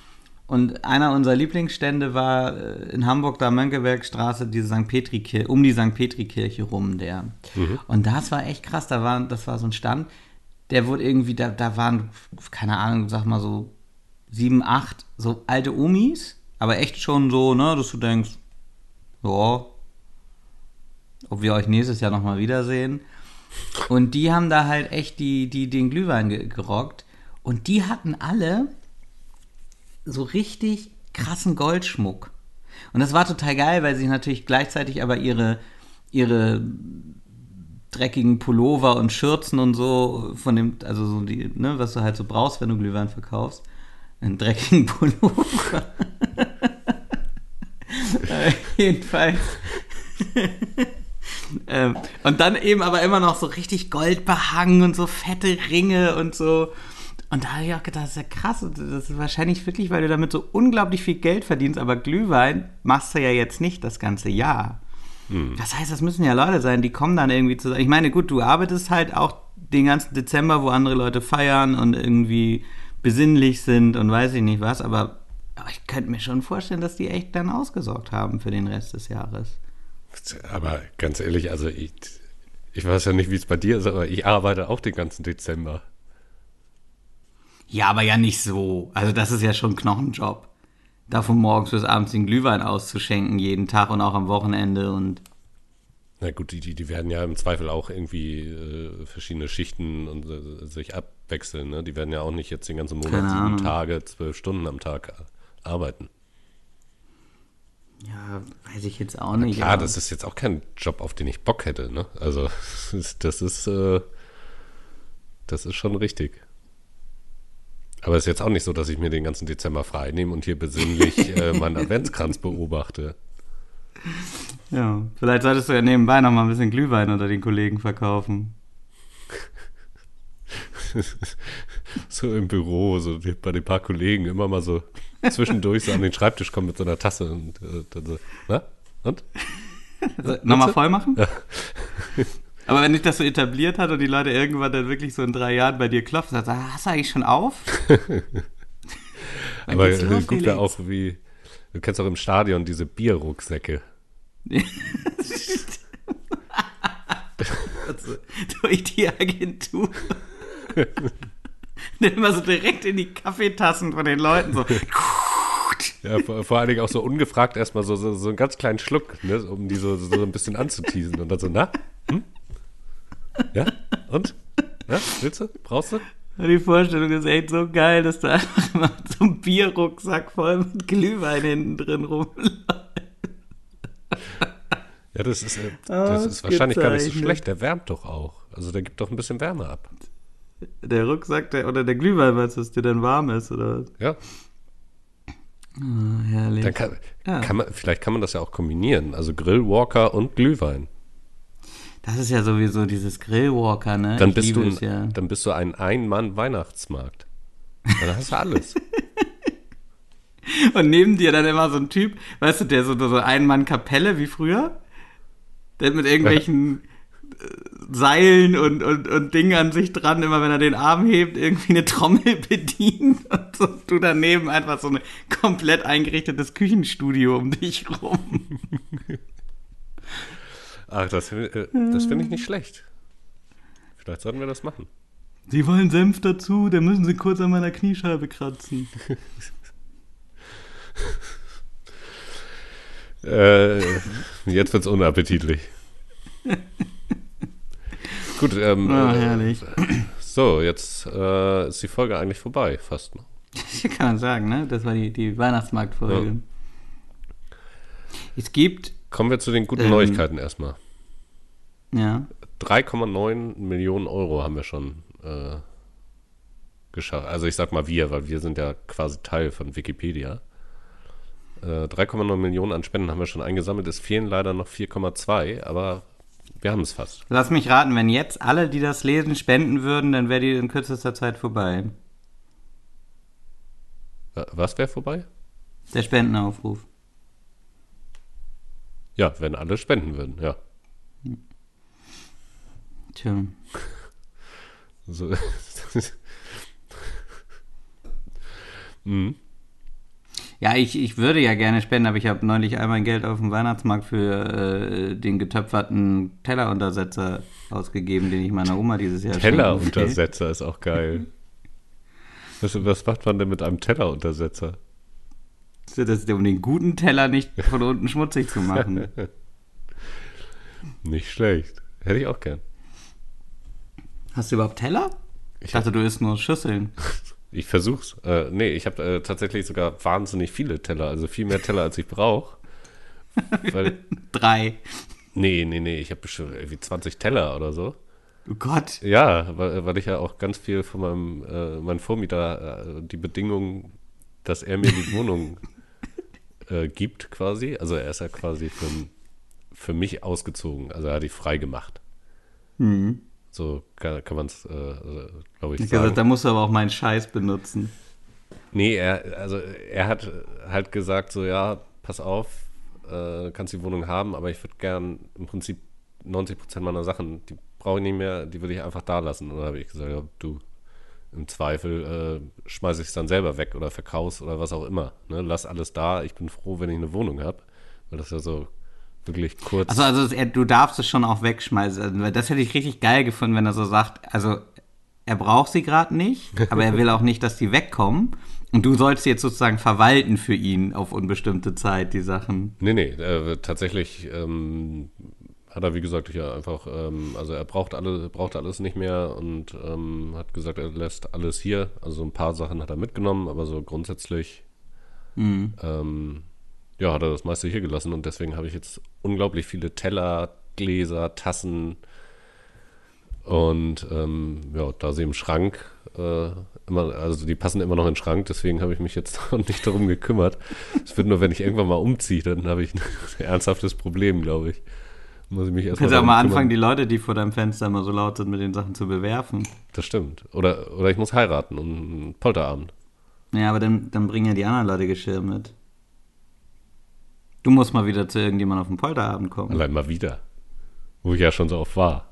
Und einer unserer Lieblingsstände war äh, in Hamburg, da Mönckebergstraße, diese St. Petri um die St. Petri-Kirche rum, der. Mhm. Und das war echt krass, da war, das war so ein Stand, der wurde irgendwie, da, da waren, keine Ahnung, sag mal so sieben, acht, so alte Omis, aber echt schon so, ne, dass du denkst, ja, ob wir euch nächstes Jahr nochmal wiedersehen. Und die haben da halt echt die, die, den Glühwein gerockt. Und die hatten alle so richtig krassen Goldschmuck. Und das war total geil, weil sie natürlich gleichzeitig aber ihre, ihre dreckigen Pullover und Schürzen und so von dem, also so die, ne, was du halt so brauchst, wenn du Glühwein verkaufst. Einen dreckigen Pullover. jedenfalls. ähm, und dann eben aber immer noch so richtig goldbehangen und so fette Ringe und so. Und da habe ich auch gedacht, das ist ja krass. Das ist wahrscheinlich wirklich, weil du damit so unglaublich viel Geld verdienst, aber Glühwein machst du ja jetzt nicht das ganze Jahr. Hm. Das heißt, das müssen ja Leute sein, die kommen dann irgendwie zusammen. Ich meine, gut, du arbeitest halt auch den ganzen Dezember, wo andere Leute feiern und irgendwie besinnlich sind und weiß ich nicht was, aber ich könnte mir schon vorstellen, dass die echt dann ausgesorgt haben für den Rest des Jahres. Aber ganz ehrlich, also ich, ich weiß ja nicht, wie es bei dir ist, aber ich arbeite auch den ganzen Dezember. Ja, aber ja nicht so. Also das ist ja schon Knochenjob da von morgens bis abends den Glühwein auszuschenken, jeden Tag und auch am Wochenende und. Na gut, die, die, werden ja im Zweifel auch irgendwie äh, verschiedene Schichten und äh, sich abwechseln. Ne? Die werden ja auch nicht jetzt den ganzen Monat sieben. Tage, zwölf Stunden am Tag arbeiten. Ja, weiß ich jetzt auch nicht. Klar, aber- das ist jetzt auch kein Job, auf den ich Bock hätte. Ne? Also das ist, äh, das ist schon richtig. Aber es ist jetzt auch nicht so, dass ich mir den ganzen Dezember frei nehme und hier besinnlich äh, meinen Adventskranz beobachte. Ja, vielleicht solltest du ja nebenbei noch mal ein bisschen Glühwein unter den Kollegen verkaufen. so im Büro, so bei den paar Kollegen immer mal so zwischendurch so an den Schreibtisch kommen mit so einer Tasse und äh, dann so, na? Und? Also, Nochmal voll machen? Aber wenn sich das so etabliert hat und die Leute irgendwann dann wirklich so in drei Jahren bei dir klopfen, du, "Ah, hast du eigentlich schon auf? Dann Aber los, wäre Felix. auch wie, du kennst auch im Stadion diese Bierrucksäcke. Also, durch die Agentur. Dann immer so direkt in die Kaffeetassen von den Leuten so. Ja, vor, vor allen Dingen auch so ungefragt erstmal so, so, so einen ganz kleinen Schluck, ne, um die so, so ein bisschen anzuteasen und dann so, na? Hm? Ja? Und? Ja? Willst du? Brauchst du? Die Vorstellung ist echt so geil, dass da einfach immer so ein Bierrucksack voll mit Glühwein hinten drin rumläuft. Ja, das ist, äh, das ist wahrscheinlich gar nicht so schlecht. Der wärmt doch auch. Also der gibt doch ein bisschen Wärme ab. Der Rucksack, der, oder der Glühwein, weißt du, dass der dann warm ist, oder was? Ja. Ah, herrlich. Dann kann, Ja. kann man, vielleicht kann man das ja auch kombinieren. Also Grillwalker und Glühwein. Das ist ja sowieso dieses Grillwalker, ne? Dann ich bist, du es ja. ein, dann bist du ein Ein-Mann-Weihnachtsmarkt. Dann hast du alles. Und neben dir dann immer so ein Typ, weißt du, der so, so Ein-Mann-Kapelle wie früher, der mit irgendwelchen äh, Seilen und, und, und Dingen an sich dran, immer wenn er den Arm hebt, irgendwie eine Trommel bedient und so, du daneben einfach so ein komplett eingerichtetes Küchenstudio um dich rum. Ach, das, äh, das finde ich nicht schlecht. Vielleicht sollten wir das machen. Sie wollen Senf dazu, dann müssen sie kurz an meiner Kniescheibe kratzen. Äh, jetzt wird's unappetitlich. Gut, ähm, Ah, äh, herrlich. so, jetzt äh, ist die Folge eigentlich vorbei, fast. Ne? Kann man sagen, ne? Das war die, die Weihnachtsmarktfolge. Es gibt, Kommen wir zu den guten Ähm. Neuigkeiten erstmal. ja, 3,9 Millionen Euro haben wir schon äh, geschafft. Also ich sag mal wir, weil wir sind ja quasi Teil von Wikipedia. Äh, 3,9 Millionen an Spenden haben wir schon eingesammelt. Es fehlen leider noch 4,2, aber wir haben es fast. Lass mich raten, wenn jetzt alle, die das lesen, spenden würden, dann wäre die in kürzester Zeit vorbei. Äh, Was wäre vorbei? Der Spendenaufruf. Ja, wenn alle spenden würden, ja. Tja. So. mhm. Ja, ich, ich würde ja gerne spenden, aber ich habe neulich einmal Geld auf dem Weihnachtsmarkt für äh, den getöpferten Telleruntersetzer ausgegeben, den ich meiner Oma dieses Jahr. Telleruntersetzer ist auch geil. Was, was macht man denn mit einem Telleruntersetzer? Das um den guten Teller nicht von unten schmutzig zu machen. Nicht schlecht. Hätte ich auch gern. Hast du überhaupt Teller? Ich dachte, du isst nur Schüsseln. Ich versuch's. Äh, nee, ich habe äh, tatsächlich sogar wahnsinnig viele Teller, also viel mehr Teller, als ich brauche. Drei. nee, nee, nee, ich habe bestimmt irgendwie 20 Teller oder so. Oh Gott. Ja, weil, weil ich ja auch ganz viel von meinem, äh, meinem Vormieter äh, die Bedingung, dass er mir die Wohnung äh, gibt quasi. Also er ist ja quasi für, für mich ausgezogen. Also er hat die frei gemacht. Mhm. So kann, kann man es, äh, glaube ich, Ich sagen. gesagt, da musst du aber auch meinen Scheiß benutzen. Nee, er, also er hat halt gesagt, so ja, pass auf, äh, kannst die Wohnung haben, aber ich würde gern im Prinzip 90 Prozent meiner Sachen, die brauche ich nicht mehr, die würde ich einfach da lassen. Und dann habe ich gesagt, ja, du, im Zweifel äh, schmeiße ich es dann selber weg oder verkauf's oder was auch immer. Ne? Lass alles da, ich bin froh, wenn ich eine Wohnung habe, weil das ja so wirklich kurz. Also, also du darfst es schon auch wegschmeißen. Also, Das hätte ich richtig geil gefunden, wenn er so sagt, also er braucht sie gerade nicht, aber er will auch nicht, dass die wegkommen. Und du sollst sie jetzt sozusagen verwalten für ihn auf unbestimmte Zeit, die Sachen. Nee, nee, äh, tatsächlich ähm, hat er, wie gesagt, ja einfach, ähm, also er braucht alle, braucht alles nicht mehr und ähm, hat gesagt, er lässt alles hier. Also ein paar Sachen hat er mitgenommen, aber so grundsätzlich Mhm. ähm, ja, hat er das meiste hier gelassen und deswegen habe ich jetzt unglaublich viele Teller, Gläser, Tassen und ähm, ja, da sie im Schrank äh, immer, also die passen immer noch in den Schrank, deswegen habe ich mich jetzt noch nicht darum gekümmert. Es wird nur, wenn ich irgendwann mal umziehe, dann habe ich ein ernsthaftes Problem, glaube ich. Muss ich mich Du erstmal kannst auch darum mal kümmern. anfangen, die Leute, die vor deinem Fenster immer so laut sind, mit den Sachen zu bewerfen. Das stimmt. Oder, oder ich muss heiraten und einen Polterabend. Ja, aber dann, dann bringen ja die anderen Leute Geschirr mit. Du musst mal wieder zu irgendjemandem auf den Polterabend kommen. Allein mal wieder. Wo ich ja schon so oft war.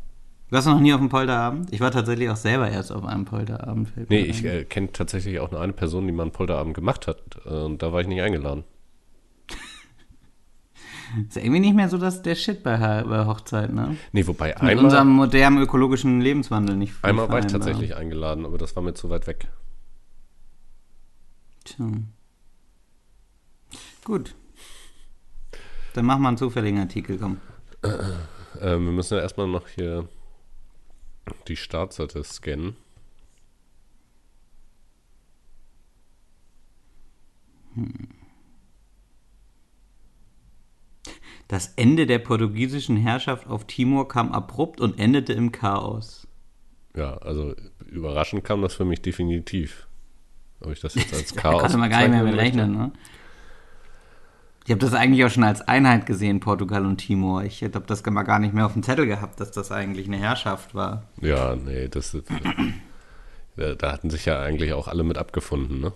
Warst du noch nie auf dem Polterabend? Ich war tatsächlich auch selber erst auf einem Polterabend. Nee, ich äh, kenne tatsächlich auch nur eine Person, die mal einen Polterabend gemacht hat. Äh, und da war ich nicht eingeladen. Ist irgendwie nicht mehr so dass der Shit bei, bei Hochzeiten, ne? Nee, wobei Mit einmal, unserem modernen ökologischen Lebenswandel nicht einmal war ich tatsächlich eingeladen, aber das war mir zu weit weg. Tja. Gut. Dann mach mal einen zufälligen Artikel, komm. Ähm, wir müssen ja erstmal noch hier die Startseite scannen. Das Ende der portugiesischen Herrschaft auf Timor kam abrupt und endete im Chaos. Ja, also überraschend kam das für mich definitiv. Ob ich das jetzt als Da Chaos konnte man gar nicht mehr mit rechnen, ne? Ich habe das eigentlich auch schon als Einheit gesehen, Portugal und Timor. Ich habe das mal gar nicht mehr auf dem Zettel gehabt, dass das eigentlich eine Herrschaft war. Ja, nee, das da, da hatten sich ja eigentlich auch alle mit abgefunden, ne?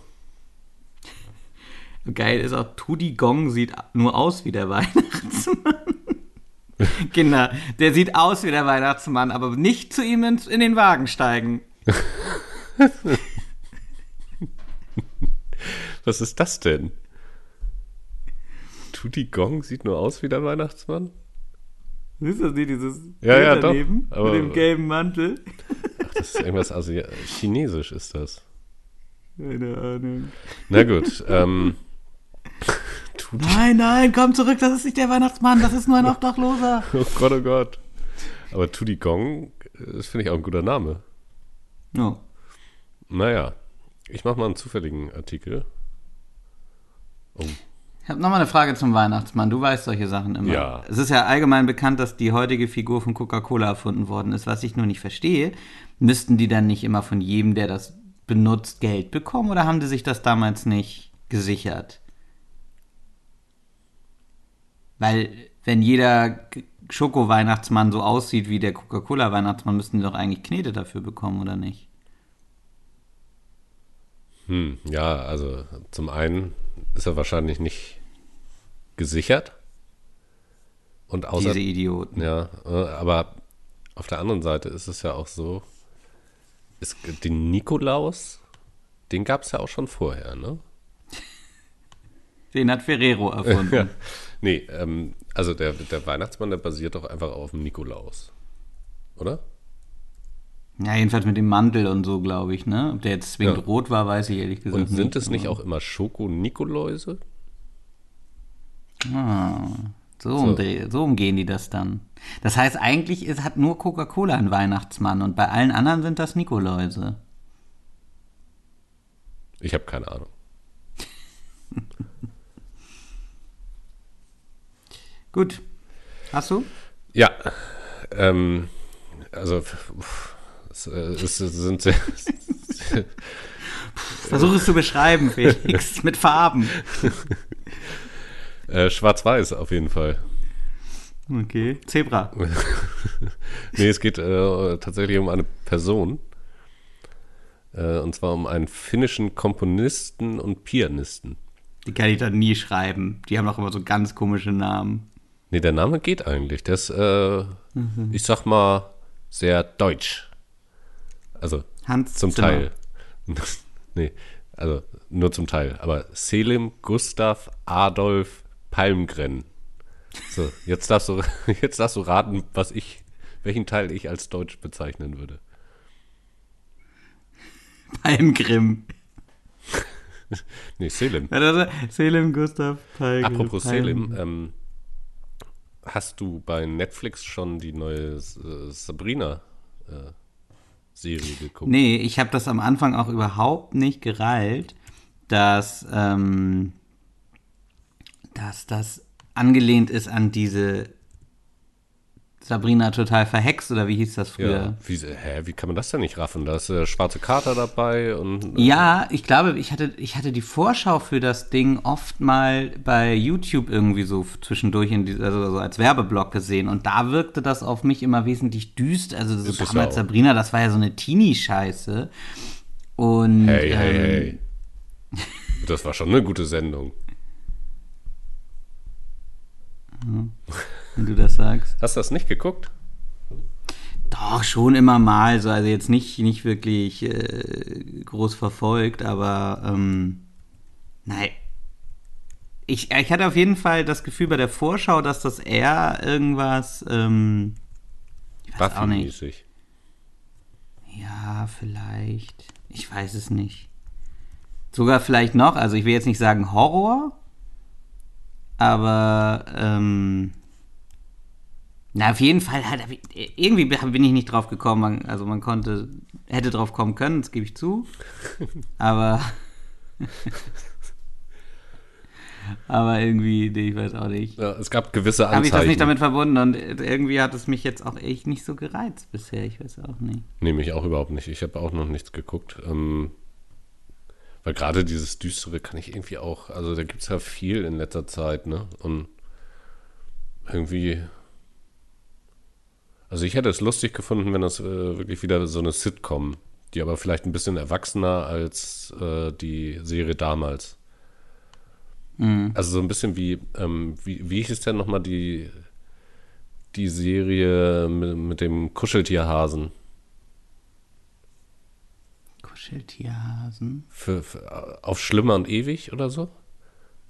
Geil ist auch, Tudi Gong sieht nur aus wie der Weihnachtsmann. Kinder, der sieht aus wie der Weihnachtsmann, aber nicht zu ihm in, in den Wagen steigen. Was ist das denn? Tutti Gong sieht nur aus wie der Weihnachtsmann? Siehst du das nicht, dieses Ja, ja, doch, aber- mit dem gelben Mantel? Ach, das ist irgendwas Asi Chinesisch ist das. Keine Ahnung. Na gut, ähm, Nein, nein, komm zurück, das ist nicht der Weihnachtsmann, das ist nur ein Obdachloser. oh Gott, oh Gott. Aber Tutti Gong, äh, das finde ich auch ein guter Name. Oh. Naja, ich mache mal einen zufälligen Artikel. Oh, Ich habe nochmal eine Frage zum Weihnachtsmann. Du weißt solche Sachen immer. Ja. Es ist ja allgemein bekannt, dass die heutige Figur von Coca-Cola erfunden worden ist. Was ich nur nicht verstehe, müssten die dann nicht immer von jedem, der das benutzt, Geld bekommen oder haben die sich das damals nicht gesichert? Weil, wenn jeder Schoko-Weihnachtsmann so aussieht wie der Coca-Cola-Weihnachtsmann, müssten die doch eigentlich Knete dafür bekommen, oder nicht? hm, ja, also zum einen ist er wahrscheinlich nicht gesichert. Und außer, Diese Idioten. Ja, äh, aber auf der anderen Seite ist es ja auch so, es, den Nikolaus, den gab es ja auch schon vorher, ne? Den hat Ferrero erfunden. Nee, ähm, also der, der Weihnachtsmann, der basiert doch einfach auf dem Nikolaus. Oder? Ja, jedenfalls mit dem Mantel und so, glaube ich, ne? Ob der jetzt zwingend Ja. rot war, weiß ich ehrlich gesagt Und sind es nicht auch immer Schoko-Nikoläuse? Ah, so, So. umdreh- so umgehen die das dann. Das heißt, eigentlich ist, hat nur Coca-Cola einen Weihnachtsmann und bei allen anderen sind das Nikoläuse. Ich habe keine Ahnung. Gut. Hast du? Ja, ähm, also uff, es, äh, es sind sehr, Versuch es zu beschreiben, Felix, mit Farben. äh, schwarz-weiß auf jeden Fall. Okay. Zebra. Nee, es geht äh, tatsächlich um eine Person. Äh, und zwar um einen finnischen Komponisten und Pianisten. Die kann ich dann nie schreiben. Die haben doch immer so ganz komische Namen. Nee, der Name geht eigentlich. Der ist, äh, ich sag mal, sehr deutsch. Also Hans zum Zimmer. Teil. nee, also nur zum Teil. Aber Selim Gustav Adolf Palmgren. So, jetzt darfst du, jetzt darfst du raten, was ich, welchen Teil ich als deutsch bezeichnen würde. Palmgrim. Nee, Selim. Selim Gustav Palmgrim. Apropos Palm- Selim, ähm, hast du bei Netflix schon die neue äh, Sabrina äh, Serie geguckt? Nee, ich habe das am Anfang auch überhaupt nicht gereilt, dass, ähm, dass das angelehnt ist an diese Sabrina total verhext oder wie hieß das früher? Ja, wie, hä, wie kann man das denn nicht raffen? Da ist der schwarze Kater dabei und. Äh, ja, ich glaube, ich hatte, ich hatte die Vorschau für das Ding oft mal bei YouTube irgendwie so zwischendurch in die, also so als Werbeblock gesehen und da wirkte das auf mich immer wesentlich düst. Also so damals Sabrina, das war ja so eine Teenie-Scheiße. Und. Hey, hey, ähm, hey. Das war schon eine gute Sendung. wenn du das sagst. Hast du das nicht geguckt? Doch, schon immer mal, so, also jetzt nicht, nicht wirklich äh, groß verfolgt, aber ähm, nein. Ich, ich hatte auf jeden Fall das Gefühl bei der Vorschau, dass das eher irgendwas, ähm, ich weiß auch nicht. Ja, vielleicht. Ich weiß es nicht. Sogar vielleicht noch, also ich will jetzt nicht sagen Horror, aber ähm, na, auf jeden Fall halt, irgendwie bin ich nicht drauf gekommen. Also man konnte, hätte drauf kommen können, das gebe ich zu. Aber. aber irgendwie, nee, ich weiß auch nicht. Ja, es gab gewisse Anzeichen. Habe ich das nicht damit verbunden und irgendwie hat es mich jetzt auch echt nicht so gereizt bisher. Ich weiß auch nicht. Nee, mich auch überhaupt nicht. Ich habe auch noch nichts geguckt. Ähm, weil gerade dieses Düstere kann ich irgendwie auch, also da gibt es ja viel in letzter Zeit, ne? Und irgendwie also ich hätte es lustig gefunden, wenn das äh, wirklich wieder so eine Sitcom, die aber vielleicht ein bisschen erwachsener als äh, die Serie damals. Mhm. Also so ein bisschen wie, ähm, wie, wie hieß denn nochmal die, die Serie mit, mit dem Kuscheltierhasen? Kuscheltierhasen? Für, für, auf Schlimmer und Ewig oder so?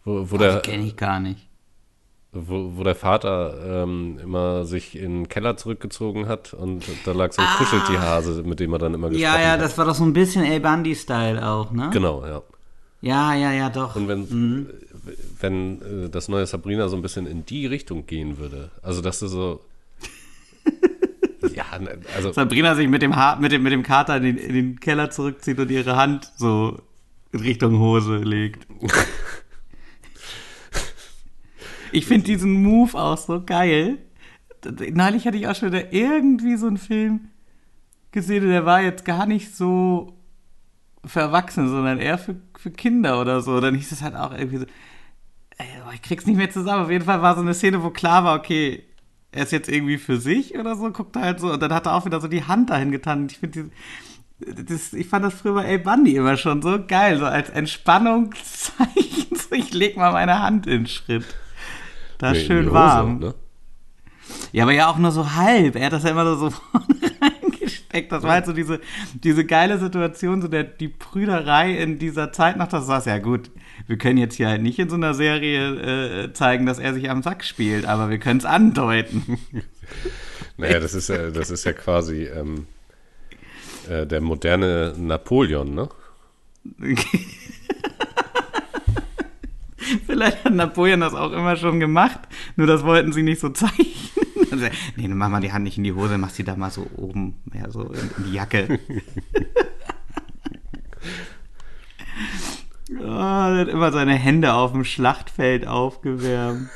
Wo, wo oh, der, kenne ich gar nicht wo, wo der Vater ähm, immer sich in den Keller zurückgezogen hat und da lag so ein ah. Kuscheltierhase, mit dem er dann immer gesprochen hat. Ja, ja, hat. das war doch so ein bisschen El Bundy-Style auch, ne? Genau, ja. Ja, ja, ja, doch. Und wenn, mhm. wenn äh, das neue Sabrina so ein bisschen in die Richtung gehen würde, also dass du so ja, ne, also Sabrina sich mit dem, ha mit dem, mit dem Kater in den, in den Keller zurückzieht und ihre Hand so in Richtung Hose legt. Ich finde diesen Move auch so geil. Neulich hatte ich auch schon wieder irgendwie so einen Film gesehen, der war jetzt gar nicht so für Erwachsene, sondern eher für, für Kinder oder so. Dann hieß es halt auch irgendwie so, ey, ich krieg's nicht mehr zusammen. Auf jeden Fall war so eine Szene, wo klar war, okay, er ist jetzt irgendwie für sich oder so, guckt halt so und dann hat er auch wieder so die Hand dahin getan. Ich finde das, ich fand das früher bei El Bundy immer schon so geil, so als Entspannungszeichen. So, ich leg mal meine Hand in Schritt. Da ist nee, schön warm. ne? Ja, aber ja auch nur so halb. Er hat das ja immer so vorne reingesteckt. Das war halt so diese, diese geile Situation, so der, die Brüderei in dieser Zeit nach das war ja gut. Wir können jetzt hier halt nicht in so einer Serie äh, zeigen, dass er sich am Sack spielt, aber wir können es andeuten. naja, das ist ja, das ist ja quasi ähm, äh, der moderne Napoleon, ne? Vielleicht hat Napoleon das auch immer schon gemacht, nur das wollten sie nicht so zeichnen. Also, nee, mach mal die Hand nicht in die Hose, mach sie da mal so oben, ja, so in, in die Jacke. oh, er hat immer seine Hände auf dem Schlachtfeld aufgewärmt.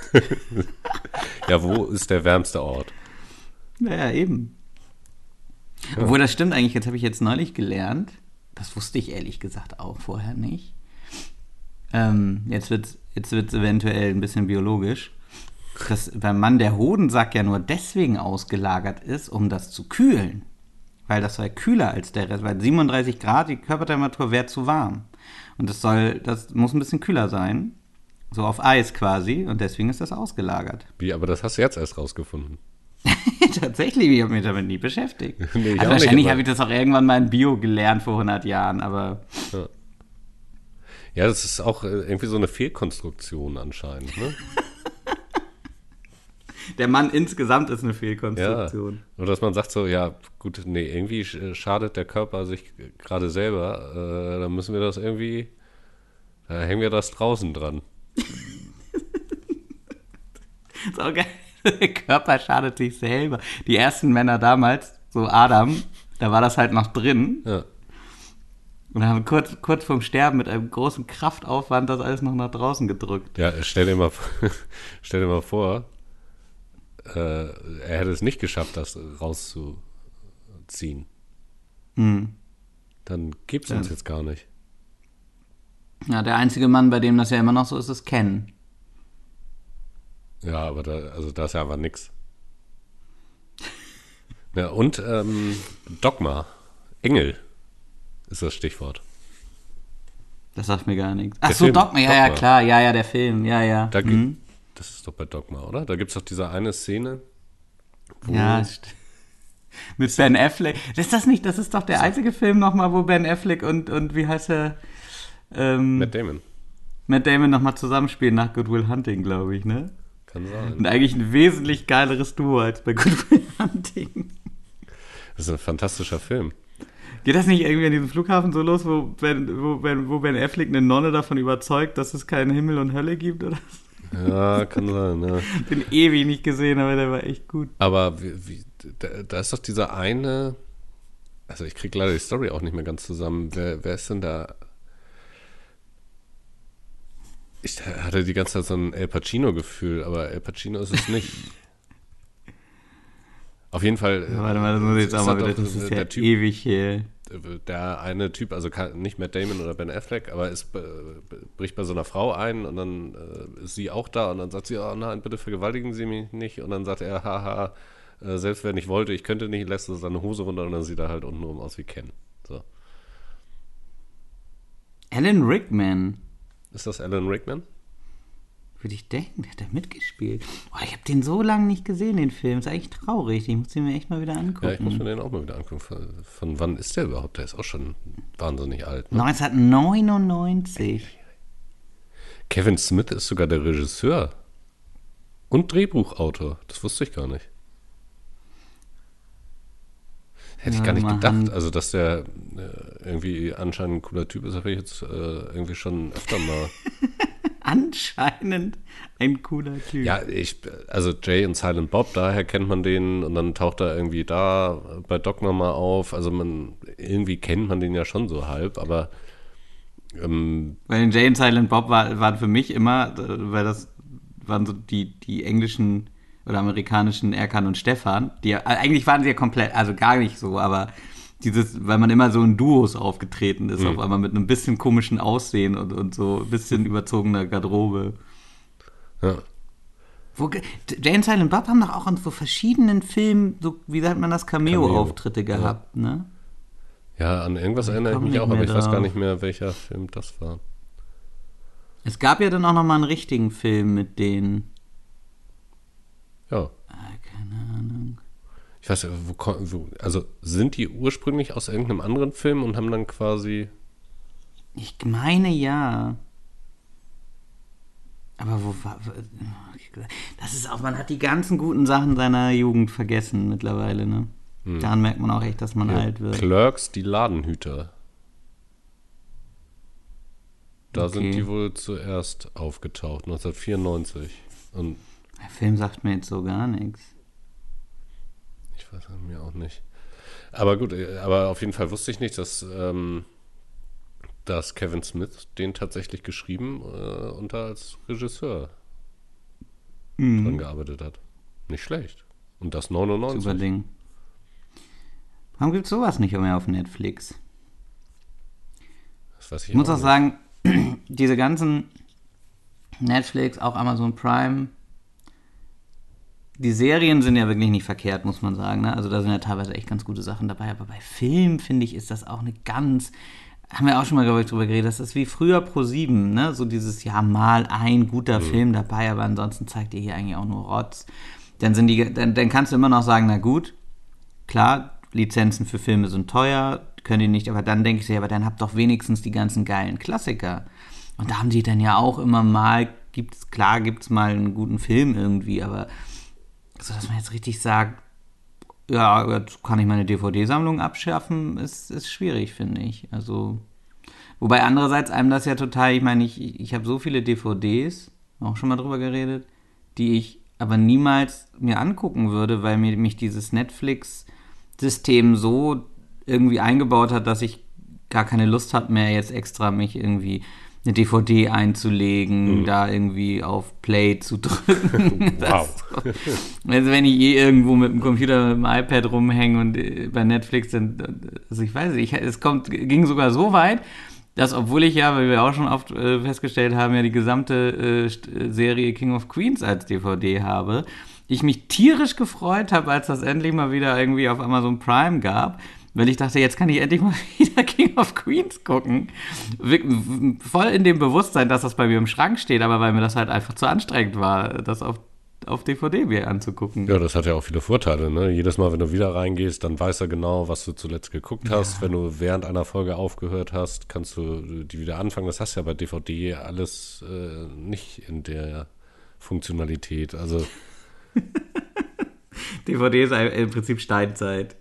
ja, wo ist der wärmste Ort? Naja, eben. Ja. Obwohl, das stimmt eigentlich, jetzt habe ich jetzt neulich gelernt, das wusste ich ehrlich gesagt auch vorher nicht. Ähm, jetzt wird es jetzt wird's eventuell ein bisschen biologisch. Dass beim Mann der Hodensack ja nur deswegen ausgelagert ist, um das zu kühlen. Weil das sei kühler als der Rest. Weil 37 Grad, die Körpertemperatur wäre zu warm. Und das soll, das muss ein bisschen kühler sein. So auf Eis quasi. Und deswegen ist das ausgelagert. Wie, aber das hast du jetzt erst rausgefunden. Tatsächlich, ich habe mich damit nie beschäftigt. Nee, also wahrscheinlich habe ich das auch irgendwann mal in Bio gelernt vor 100 Jahren, aber ja. Ja, das ist auch äh, irgendwie so eine Fehlkonstruktion anscheinend. Ne? Der Mann insgesamt ist eine Fehlkonstruktion. Ja. Oder dass man sagt so, ja, gut, nee, irgendwie schadet der Körper sich gerade selber. Äh, dann müssen wir das irgendwie, da hängen wir das draußen dran. ist auch geil. Der Körper schadet sich selber. Die ersten Männer damals, so Adam, da war das halt noch drin. Ja. Und haben kurz, kurz vorm Sterben mit einem großen Kraftaufwand das alles noch nach draußen gedrückt. Ja, stell dir mal, stell dir mal vor, äh, er hätte es nicht geschafft, das rauszuziehen. Hm. Dann gibt's uns jetzt gar nicht. Ja, der einzige Mann, bei dem das ja immer noch so ist, ist Ken. Ja, aber da, also da ist ja aber nix. Ja, und ähm, Dogma. Engel ist das Stichwort. Das sagt mir gar nichts. Der Ach so, Film, Dogma, ja, ja, Dogma. klar, ja, ja, der Film, ja, ja. Da Mhm. Das ist doch bei Dogma, oder? Da gibt es doch diese eine Szene. Wo, Ja, mit Ben Affleck. Ist das nicht, das ist doch der einzige Film nochmal, wo Ben Affleck und, und wie heißt er, ähm, Matt Damon. Matt Damon nochmal zusammenspielen nach Good Will Hunting, glaube ich, ne? Kann sein. Und eigentlich ein wesentlich geileres Duo als bei Good Will Hunting. Das ist ein fantastischer Film. Geht das nicht irgendwie an diesem Flughafen so los, wo Ben, wo ben, wo ben Affleck eine Nonne davon überzeugt, dass es keinen Himmel und Hölle gibt? Oder? Ja, kann sein, ja. Den ewig nicht gesehen, aber der war echt gut. Aber wie, wie, da, da ist doch dieser eine. Also ich krieg leider die Story auch nicht mehr ganz zusammen. Wer, wer ist denn da? Ich hatte die ganze Zeit so ein El Pacino-Gefühl, aber El Pacino ist es nicht. Auf jeden Fall. äh, Warte mal, das muss jetzt ist auch mal er wieder, das ist der ja Typ, ewig hier. der eine Typ, also nicht Matt Damon oder Ben Affleck, aber ist, äh, bricht bei so einer Frau ein und dann äh, ist sie auch da und dann sagt sie, oh nein, bitte vergewaltigen Sie mich nicht und dann sagt er, haha, äh, selbst wenn ich wollte, ich könnte nicht, lässt er seine Hose runter und dann sieht er halt untenrum aus wie Ken. So. Alan Rickman. Ist das Alan Rickman? Würde ich denken, der hat da mitgespielt. Oh, ich habe den so lange nicht gesehen, den Film. Ist eigentlich traurig. Ich muss den mir echt mal wieder angucken. Ja, ich muss mir den auch mal wieder angucken. Von, wann ist der überhaupt? Der ist auch schon wahnsinnig alt. Ne? 1999. Kevin Smith ist sogar der Regisseur und Drehbuchautor. Das wusste ich gar nicht. Hätte ich Ja, gar nicht gedacht. Hand. Also, dass der äh, irgendwie anscheinend ein cooler Typ ist, habe ich jetzt äh, irgendwie schon öfter mal. Anscheinend ein cooler Typ. ja, ich, also Jay und Silent Bob, daher kennt man den und dann taucht er irgendwie da bei Doc nochmal auf. Also, man irgendwie kennt man den ja schon so halb, aber ähm, Weil Jay and Silent Bob war, waren für mich immer, weil das waren so die, die englischen oder amerikanischen Erkan und Stefan, die eigentlich waren sie ja komplett, also gar nicht so, aber dieses, weil man immer so in Duos aufgetreten ist, auf einmal mit einem bisschen komischen Aussehen und, und so ein bisschen überzogener Garderobe. ja. Wo, and Silent Bob haben doch auch in so verschiedenen Filmen, so, wie sagt man das, Cameo-Auftritte Cameo, gehabt, ne? Ja, an irgendwas erinnere ich mich auch, aber ich weiß gar nicht mehr, welcher Film das war. Es gab ja dann auch noch mal einen richtigen Film mit denen. Ja. Ich weiß, wo, wo, also sind die ursprünglich aus irgendeinem anderen Film und haben dann quasi. Ich meine ja. Aber wo war. Das ist auch, man hat die ganzen guten Sachen seiner Jugend vergessen mittlerweile, ne? Daran merkt man auch echt, dass man ja, alt wird. Clerks, die Ladenhüter. Da Okay. sind die wohl zuerst aufgetaucht, 1994. Und Der Film sagt mir jetzt so gar nichts. Ich weiß es mir auch nicht. Aber gut, äh, aber auf jeden Fall wusste ich nicht, dass, ähm, dass Kevin Smith den tatsächlich geschrieben äh, und da als Regisseur Mhm. dran gearbeitet hat. Nicht schlecht. Und das 99. Super Ding. Warum gibt's sowas nicht mehr auf Netflix? Das weiß ich Ich muss auch auch sagen, diese ganzen Netflix, auch Amazon Prime, die Serien sind ja wirklich nicht verkehrt, muss man sagen. Ne? Also da sind ja teilweise echt ganz gute Sachen dabei. Aber bei Film, finde ich, ist das auch eine ganz, haben wir auch schon mal, glaube ich, drüber geredet, das ist wie früher Pro 7, ne? So dieses, ja, mal ein guter Film dabei, aber ansonsten zeigt ihr hier eigentlich auch nur Rotz. Dann sind die, dann, dann kannst du immer noch sagen, na gut, klar, Lizenzen für Filme sind teuer, können die nicht, aber dann denke ich so, ja, aber dann habt doch wenigstens die ganzen geilen Klassiker. Und da haben die dann ja auch immer mal, gibt's, klar gibt's mal einen guten Film irgendwie, aber so, dass man jetzt richtig sagt, ja, jetzt kann ich meine DVD-Sammlung abschaffen, ist, ist schwierig, finde ich. Also, wobei andererseits einem das ja total, ich meine, ich, ich habe so viele DVDs, auch schon mal drüber geredet, die ich aber niemals mir angucken würde, weil mir mich dieses Netflix-System so irgendwie eingebaut hat, dass ich gar keine Lust habe mehr, jetzt extra mich irgendwie eine DVD einzulegen, mhm. da irgendwie auf Play zu drücken. wow. also wenn ich eh irgendwo mit dem Computer, mit dem iPad rumhänge und äh, bei Netflix, dann, also ich weiß nicht, es kommt, ging sogar so weit, dass obwohl ich ja, weil wir auch schon oft äh, festgestellt haben, ja die gesamte äh, Serie King of Queens als DVD habe, ich mich tierisch gefreut habe, als das endlich mal wieder irgendwie auf Amazon Prime gab, weil ich dachte, jetzt kann ich endlich mal wieder King of Queens gucken. Voll in dem Bewusstsein, dass das bei mir im Schrank steht, aber weil mir das halt einfach zu anstrengend war, das auf, auf DVD mir anzugucken. Ja, das hat ja auch viele Vorteile. Ne? Jedes Mal, wenn du wieder reingehst, dann weiß er genau, was du zuletzt geguckt hast. Ja. Wenn du während einer Folge aufgehört hast, kannst du die wieder anfangen. Das hast du ja bei DVD alles äh, nicht in der Funktionalität. Also. DVD ist im Prinzip Steinzeit.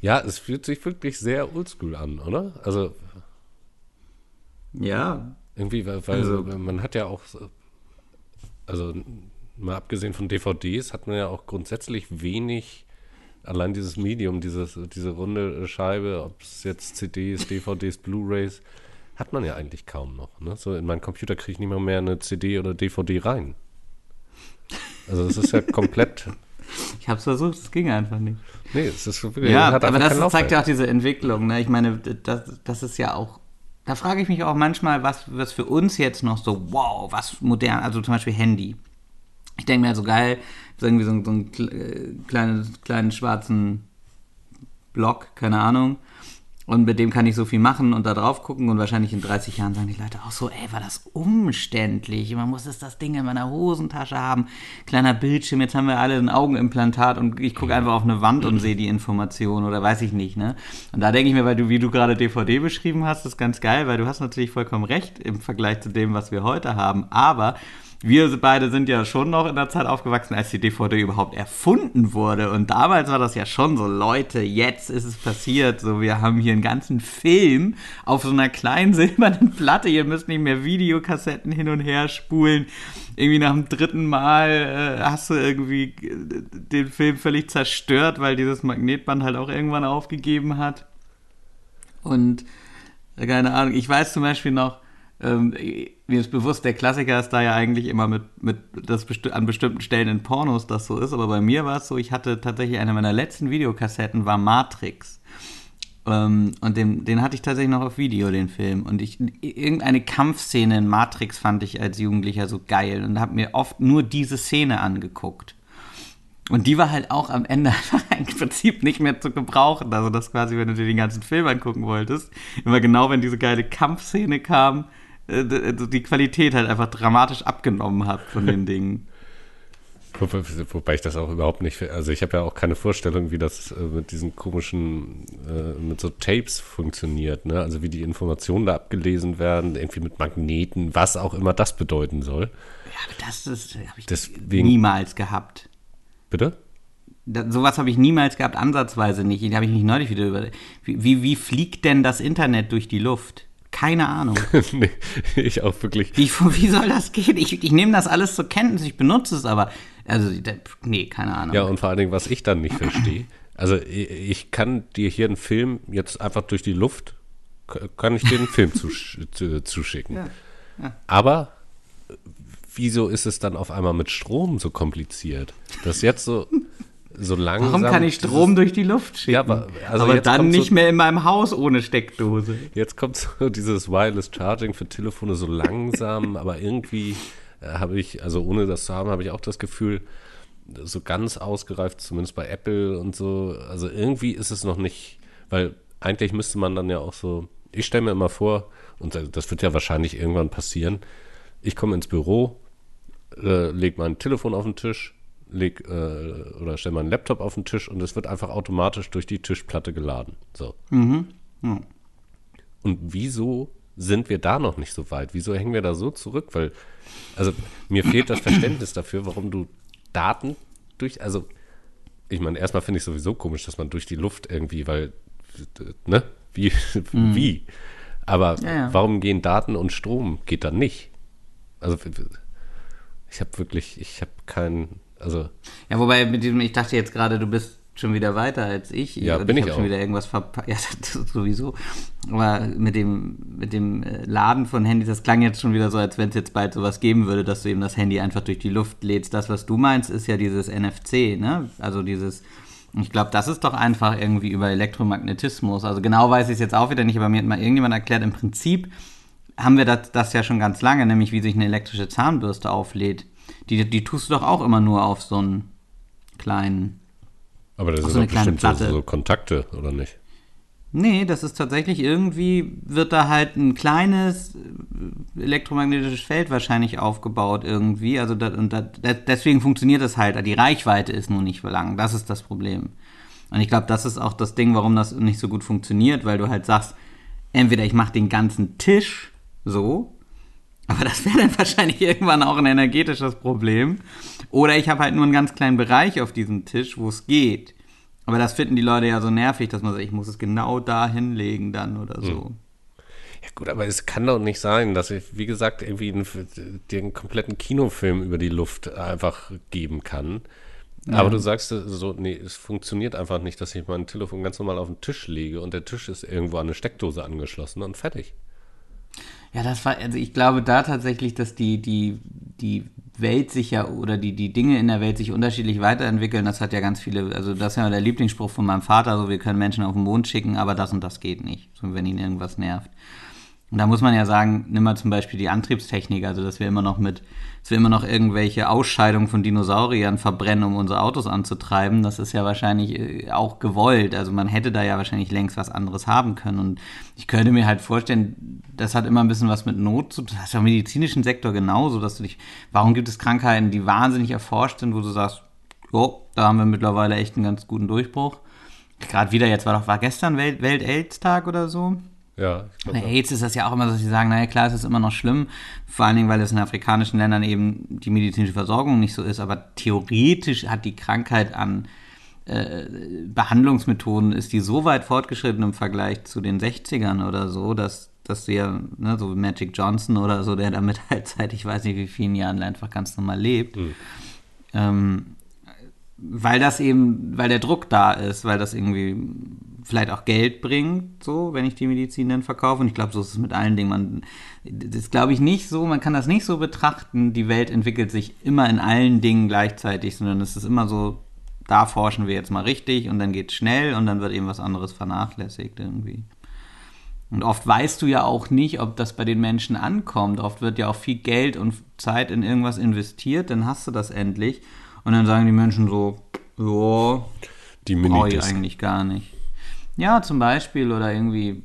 Ja, es fühlt sich wirklich sehr oldschool an, oder? Also. Ja. Irgendwie, weil, weil also, man hat ja auch. Also, mal abgesehen von DVDs, hat man ja auch grundsätzlich wenig. Allein dieses Medium, dieses, diese runde Scheibe, ob es jetzt CDs, DVDs, Blu-rays, hat man ja eigentlich kaum noch. Ne? So in meinen Computer kriege ich nicht mal mehr eine CD oder DVD rein. Also es ist ja komplett ich habe es versucht, es ging einfach nicht. Nee, es ist wirklich. Ja, aber das zeigt ja auch diese Entwicklung. Ne? Ich meine, das, das ist ja auch. Da frage ich mich auch manchmal, was, was für uns jetzt noch so, wow, was modern, also zum Beispiel Handy. Ich denke mir so geil, so irgendwie so, so einen äh, kleinen, kleinen schwarzen Block, keine Ahnung. Und mit dem kann ich so viel machen und da drauf gucken und wahrscheinlich in 30 Jahren sagen die Leute auch so, ey, war das umständlich. Man muss jetzt das Ding in meiner Hosentasche haben. Kleiner Bildschirm, jetzt haben wir alle ein Augenimplantat und ich gucke einfach auf eine Wand und sehe die Information oder weiß ich nicht, ne? Und da denke ich mir, weil du, wie du gerade DVD beschrieben hast, ist ganz geil, weil du hast natürlich vollkommen recht im Vergleich zu dem, was wir heute haben. Aber wir beide sind ja schon noch in der Zeit aufgewachsen, als die DVD überhaupt erfunden wurde. Und damals war das ja schon so, Leute, jetzt ist es passiert. So, wir haben hier einen ganzen Film auf so einer kleinen silbernen Platte. Ihr müsst nicht mehr Videokassetten hin und her spulen. Irgendwie nach dem dritten Mal äh, hast du irgendwie äh, den Film völlig zerstört, weil dieses Magnetband halt auch irgendwann aufgegeben hat. Und äh, keine Ahnung, ich weiß zum Beispiel noch, ähm, mir ist bewusst, der Klassiker ist da ja eigentlich immer mit, mit das besti an bestimmten Stellen in Pornos das so ist, aber bei mir war es so, ich hatte tatsächlich eine meiner letzten Videokassetten war Matrix. Ähm, und den, den hatte ich tatsächlich noch auf Video, den Film. Und ich, irgendeine Kampfszene in Matrix fand ich als Jugendlicher so geil und habe mir oft nur diese Szene angeguckt. Und die war halt auch am Ende im Prinzip nicht mehr zu gebrauchen. Also das quasi, wenn du dir den ganzen Film angucken wolltest, immer genau, wenn diese geile Kampfszene kam, die Qualität halt einfach dramatisch abgenommen hat von den Dingen. Wobei, ich das auch überhaupt nicht, also ich habe ja auch keine Vorstellung, wie das äh, mit diesen komischen, äh, mit so Tapes funktioniert, ne? Also wie die Informationen da abgelesen werden, irgendwie mit Magneten, was auch immer das bedeuten soll. Ja, aber das, das habe ich Deswegen, niemals gehabt. Bitte? Da, sowas habe ich niemals gehabt, ansatzweise nicht. Da habe ich mich neulich wieder über. Wie, wie fliegt denn das Internet durch die Luft? Keine Ahnung. nee, ich auch wirklich. Wie, wie soll das gehen? Ich, ich nehme das alles zur Kenntnis, ich benutze es, aber, also, nee, keine Ahnung. Ja, und vor allen Dingen, was ich dann nicht verstehe, also ich kann dir hier einen Film jetzt einfach durch die Luft, kann ich dir einen Film zusch zuschicken. Ja, ja. Aber wieso ist es dann auf einmal mit Strom so kompliziert? Das jetzt so so langsam. Warum kann ich Strom durch die Luft schicken? Ja, aber, also aber dann nicht so, mehr in meinem Haus ohne Steckdose. Jetzt kommt so dieses Wireless Charging für Telefone so langsam, aber irgendwie äh, habe ich, also ohne das zu haben, habe ich auch das Gefühl, so ganz ausgereift, zumindest bei Apple und so. Also irgendwie ist es noch nicht, weil eigentlich müsste man dann ja auch so, ich stelle mir immer vor, und das wird ja wahrscheinlich irgendwann passieren, ich komme ins Büro, äh, lege mein Telefon auf den Tisch, leg äh, oder stell meinen Laptop auf den Tisch und es wird einfach automatisch durch die Tischplatte geladen. So. Mhm. Ja. Und wieso sind wir da noch nicht so weit? Wieso hängen wir da so zurück? Weil, also mir fehlt das Verständnis dafür, warum du Daten durch, also ich meine, erstmal finde ich sowieso komisch, dass man durch die Luft irgendwie, weil, ne, wie, mhm. wie? Aber ja, ja. warum gehen Daten und Strom geht dann nicht? Also ich habe wirklich, ich habe keinen Also. Ja, wobei mit diesem, ich dachte jetzt gerade, du bist schon wieder weiter als ich. Ja, bin ich ich hab schon auch. wieder irgendwas verpasst. Ja, sowieso. Aber mit dem, mit dem äh, Laden von Handys, das klang jetzt schon wieder so, als wenn es jetzt bald sowas geben würde, dass du eben das Handy einfach durch die Luft lädst. Das, was du meinst, ist ja dieses NFC, ne? Also dieses, ich glaube, das ist doch einfach irgendwie über Elektromagnetismus. Also genau weiß ich es jetzt auch wieder nicht, aber mir hat mal irgendjemand erklärt, im Prinzip haben wir das, das ja schon ganz lange, nämlich wie sich eine elektrische Zahnbürste auflädt. Die, die tust du doch auch immer nur auf so einen kleinen Aber das sind so eine bestimmt so, Platte. so Kontakte, oder nicht? Nee, das ist tatsächlich irgendwie, wird da halt ein kleines äh, elektromagnetisches Feld wahrscheinlich aufgebaut irgendwie. Also da, und da, da, deswegen funktioniert das halt. Die Reichweite ist nur nicht so lang. Das ist das Problem. Und ich glaube, das ist auch das Ding, warum das nicht so gut funktioniert, weil du halt sagst, entweder ich mache den ganzen Tisch so, aber das wäre dann wahrscheinlich irgendwann auch ein energetisches Problem. Oder ich habe halt nur einen ganz kleinen Bereich auf diesem Tisch, wo es geht. Aber das finden die Leute ja so nervig, dass man sagt, ich muss es genau da hinlegen dann oder so. Ja gut, aber es kann doch nicht sein, dass ich, wie gesagt, irgendwie einen, den kompletten Kinofilm über die Luft einfach geben kann. Aber du sagst so, nee, es funktioniert einfach nicht, dass ich mein Telefon ganz normal auf den Tisch lege und der Tisch ist irgendwo an eine Steckdose angeschlossen und fertig. Ja, das war, also ich glaube da tatsächlich, dass die, die, die Welt sich ja oder die, die Dinge in der Welt sich unterschiedlich weiterentwickeln. Das hat ja ganz viele, also das ist ja der Lieblingsspruch von meinem Vater, so wir können Menschen auf den Mond schicken, aber das und das geht nicht, so wenn ihn irgendwas nervt. Und da muss man ja sagen, nimm mal zum Beispiel die Antriebstechnik, also dass wir immer noch mit, dass wir immer noch irgendwelche Ausscheidungen von Dinosauriern verbrennen, um unsere Autos anzutreiben, das ist ja wahrscheinlich äh, auch gewollt. Also man hätte da ja wahrscheinlich längst was anderes haben können. Und ich könnte mir halt vorstellen, das hat immer ein bisschen was mit Not zu tun. Das ist ja im medizinischen Sektor genauso, dass du dich, warum gibt es Krankheiten, die wahnsinnig erforscht sind, wo du sagst, oh, da haben wir mittlerweile echt einen ganz guten Durchbruch. Gerade wieder, jetzt war doch, war gestern Welt, Welt-AIDS-Tag oder so? Ja, ich Bei AIDS ist das ja auch immer so, dass sie sagen, naja, klar, es ist immer noch schlimm, vor allen Dingen, weil es in afrikanischen Ländern eben die medizinische Versorgung nicht so ist, aber theoretisch hat die Krankheit an äh, Behandlungsmethoden, ist die so weit fortgeschritten im Vergleich zu den 60ern oder so, dass, dass du ja, ne, so wie Magic Johnson oder so, der damit halt seit ich weiß nicht wie vielen Jahren einfach ganz normal lebt, ähm, weil das eben, weil der Druck da ist, weil das irgendwie vielleicht auch Geld bringt, so, wenn ich die Medizin dann verkaufe. Und ich glaube, so ist es mit allen Dingen. Man, das glaube ich nicht so, man kann das nicht so betrachten, die Welt entwickelt sich immer in allen Dingen gleichzeitig, sondern es ist immer so, da forschen wir jetzt mal richtig und dann geht's schnell und dann wird eben was anderes vernachlässigt irgendwie. Und oft weißt du ja auch nicht, ob das bei den Menschen ankommt. Oft wird ja auch viel Geld und Zeit in irgendwas investiert, dann hast du das endlich. Und dann sagen die Menschen so, ja, die brauche ich eigentlich gar nicht. Ja, zum Beispiel oder irgendwie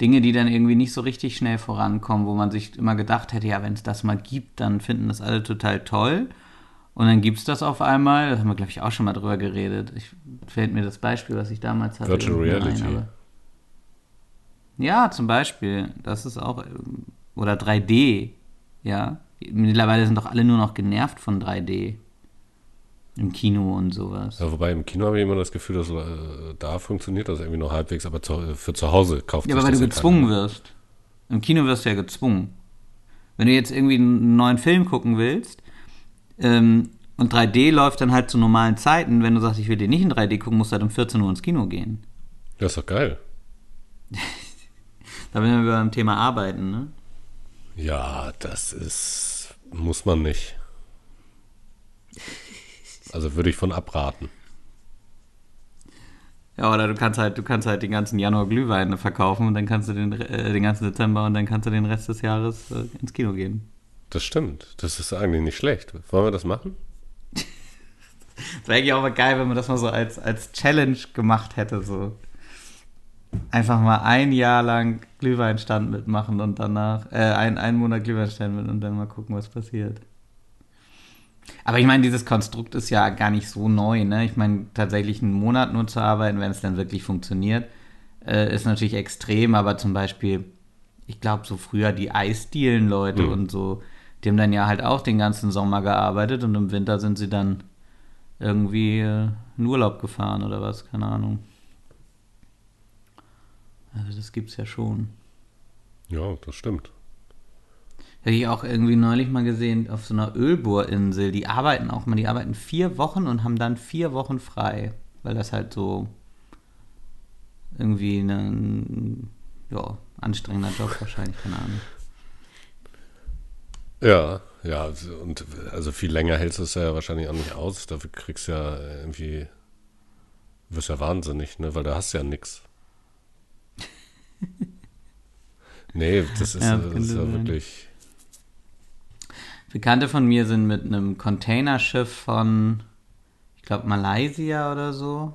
Dinge, die dann irgendwie nicht so richtig schnell vorankommen, wo man sich immer gedacht hätte, ja, wenn es das mal gibt, dann finden das alle total toll. Und dann gibt es das auf einmal, da haben wir, glaube ich, auch schon mal drüber geredet. Ich, fällt mir das Beispiel, was ich damals hatte. Virtual ein, Reality. aber- ja, zum Beispiel. Das ist auch. ähm, Oder 3D. Ja. Mittlerweile sind doch alle nur noch genervt von 3D. Im Kino und sowas. Ja, wobei im Kino habe ich immer das Gefühl, dass äh, da funktioniert das irgendwie noch halbwegs, aber zu, für zu Hause kauft Ja, aber weil du gezwungen keiner. wirst. Im Kino wirst du ja gezwungen. Wenn du jetzt irgendwie einen neuen Film gucken willst ähm, und 3D läuft dann halt zu normalen Zeiten, wenn du sagst, ich will den nicht in 3D gucken, musst du halt um 14 Uhr ins Kino gehen. Das ist doch geil. Da sind wir beim Thema Arbeiten, ne? Ja, das ist, muss man nicht. Also würde ich von abraten. Ja, oder du kannst halt, du kannst halt den ganzen Januar Glühwein verkaufen und dann kannst du den, äh, den ganzen Dezember und dann kannst du den Rest des Jahres äh, ins Kino gehen. Das stimmt. Das ist eigentlich nicht schlecht. Wollen wir das machen? Das wäre eigentlich auch mal geil, wenn man das mal so als, als Challenge gemacht hätte, so. Einfach mal ein Jahr lang Glühweinstand mitmachen und danach, äh, ein, einen Monat Glühweinstand mit und dann mal gucken, was passiert. Aber ich meine, dieses Konstrukt ist ja gar nicht so neu, ne? Ich meine, tatsächlich einen Monat nur zu arbeiten, wenn es dann wirklich funktioniert, äh, ist natürlich extrem, aber zum Beispiel, ich glaube, so früher die Eisdielen-Leute Mhm. und so, die haben dann ja halt auch den ganzen Sommer gearbeitet und im Winter sind sie dann irgendwie äh, in Urlaub gefahren oder was, keine Ahnung. Also das gibt's ja schon. Ja, das stimmt. Habe ich auch irgendwie neulich mal gesehen auf so einer Ölbohrinsel. Die arbeiten auch mal, die arbeiten vier Wochen und haben dann vier Wochen frei. Weil das halt so irgendwie ein ja, anstrengender Job wahrscheinlich, keine Ahnung. Ja, ja, und also viel länger hältst du es ja wahrscheinlich auch nicht aus. Dafür kriegst du ja irgendwie, wirst ja wahnsinnig, ne? Weil da hast ja nichts. Nee, das ist ja, das ist ja wirklich. Bekannte von mir sind mit einem Containerschiff von, ich glaube, Malaysia oder so.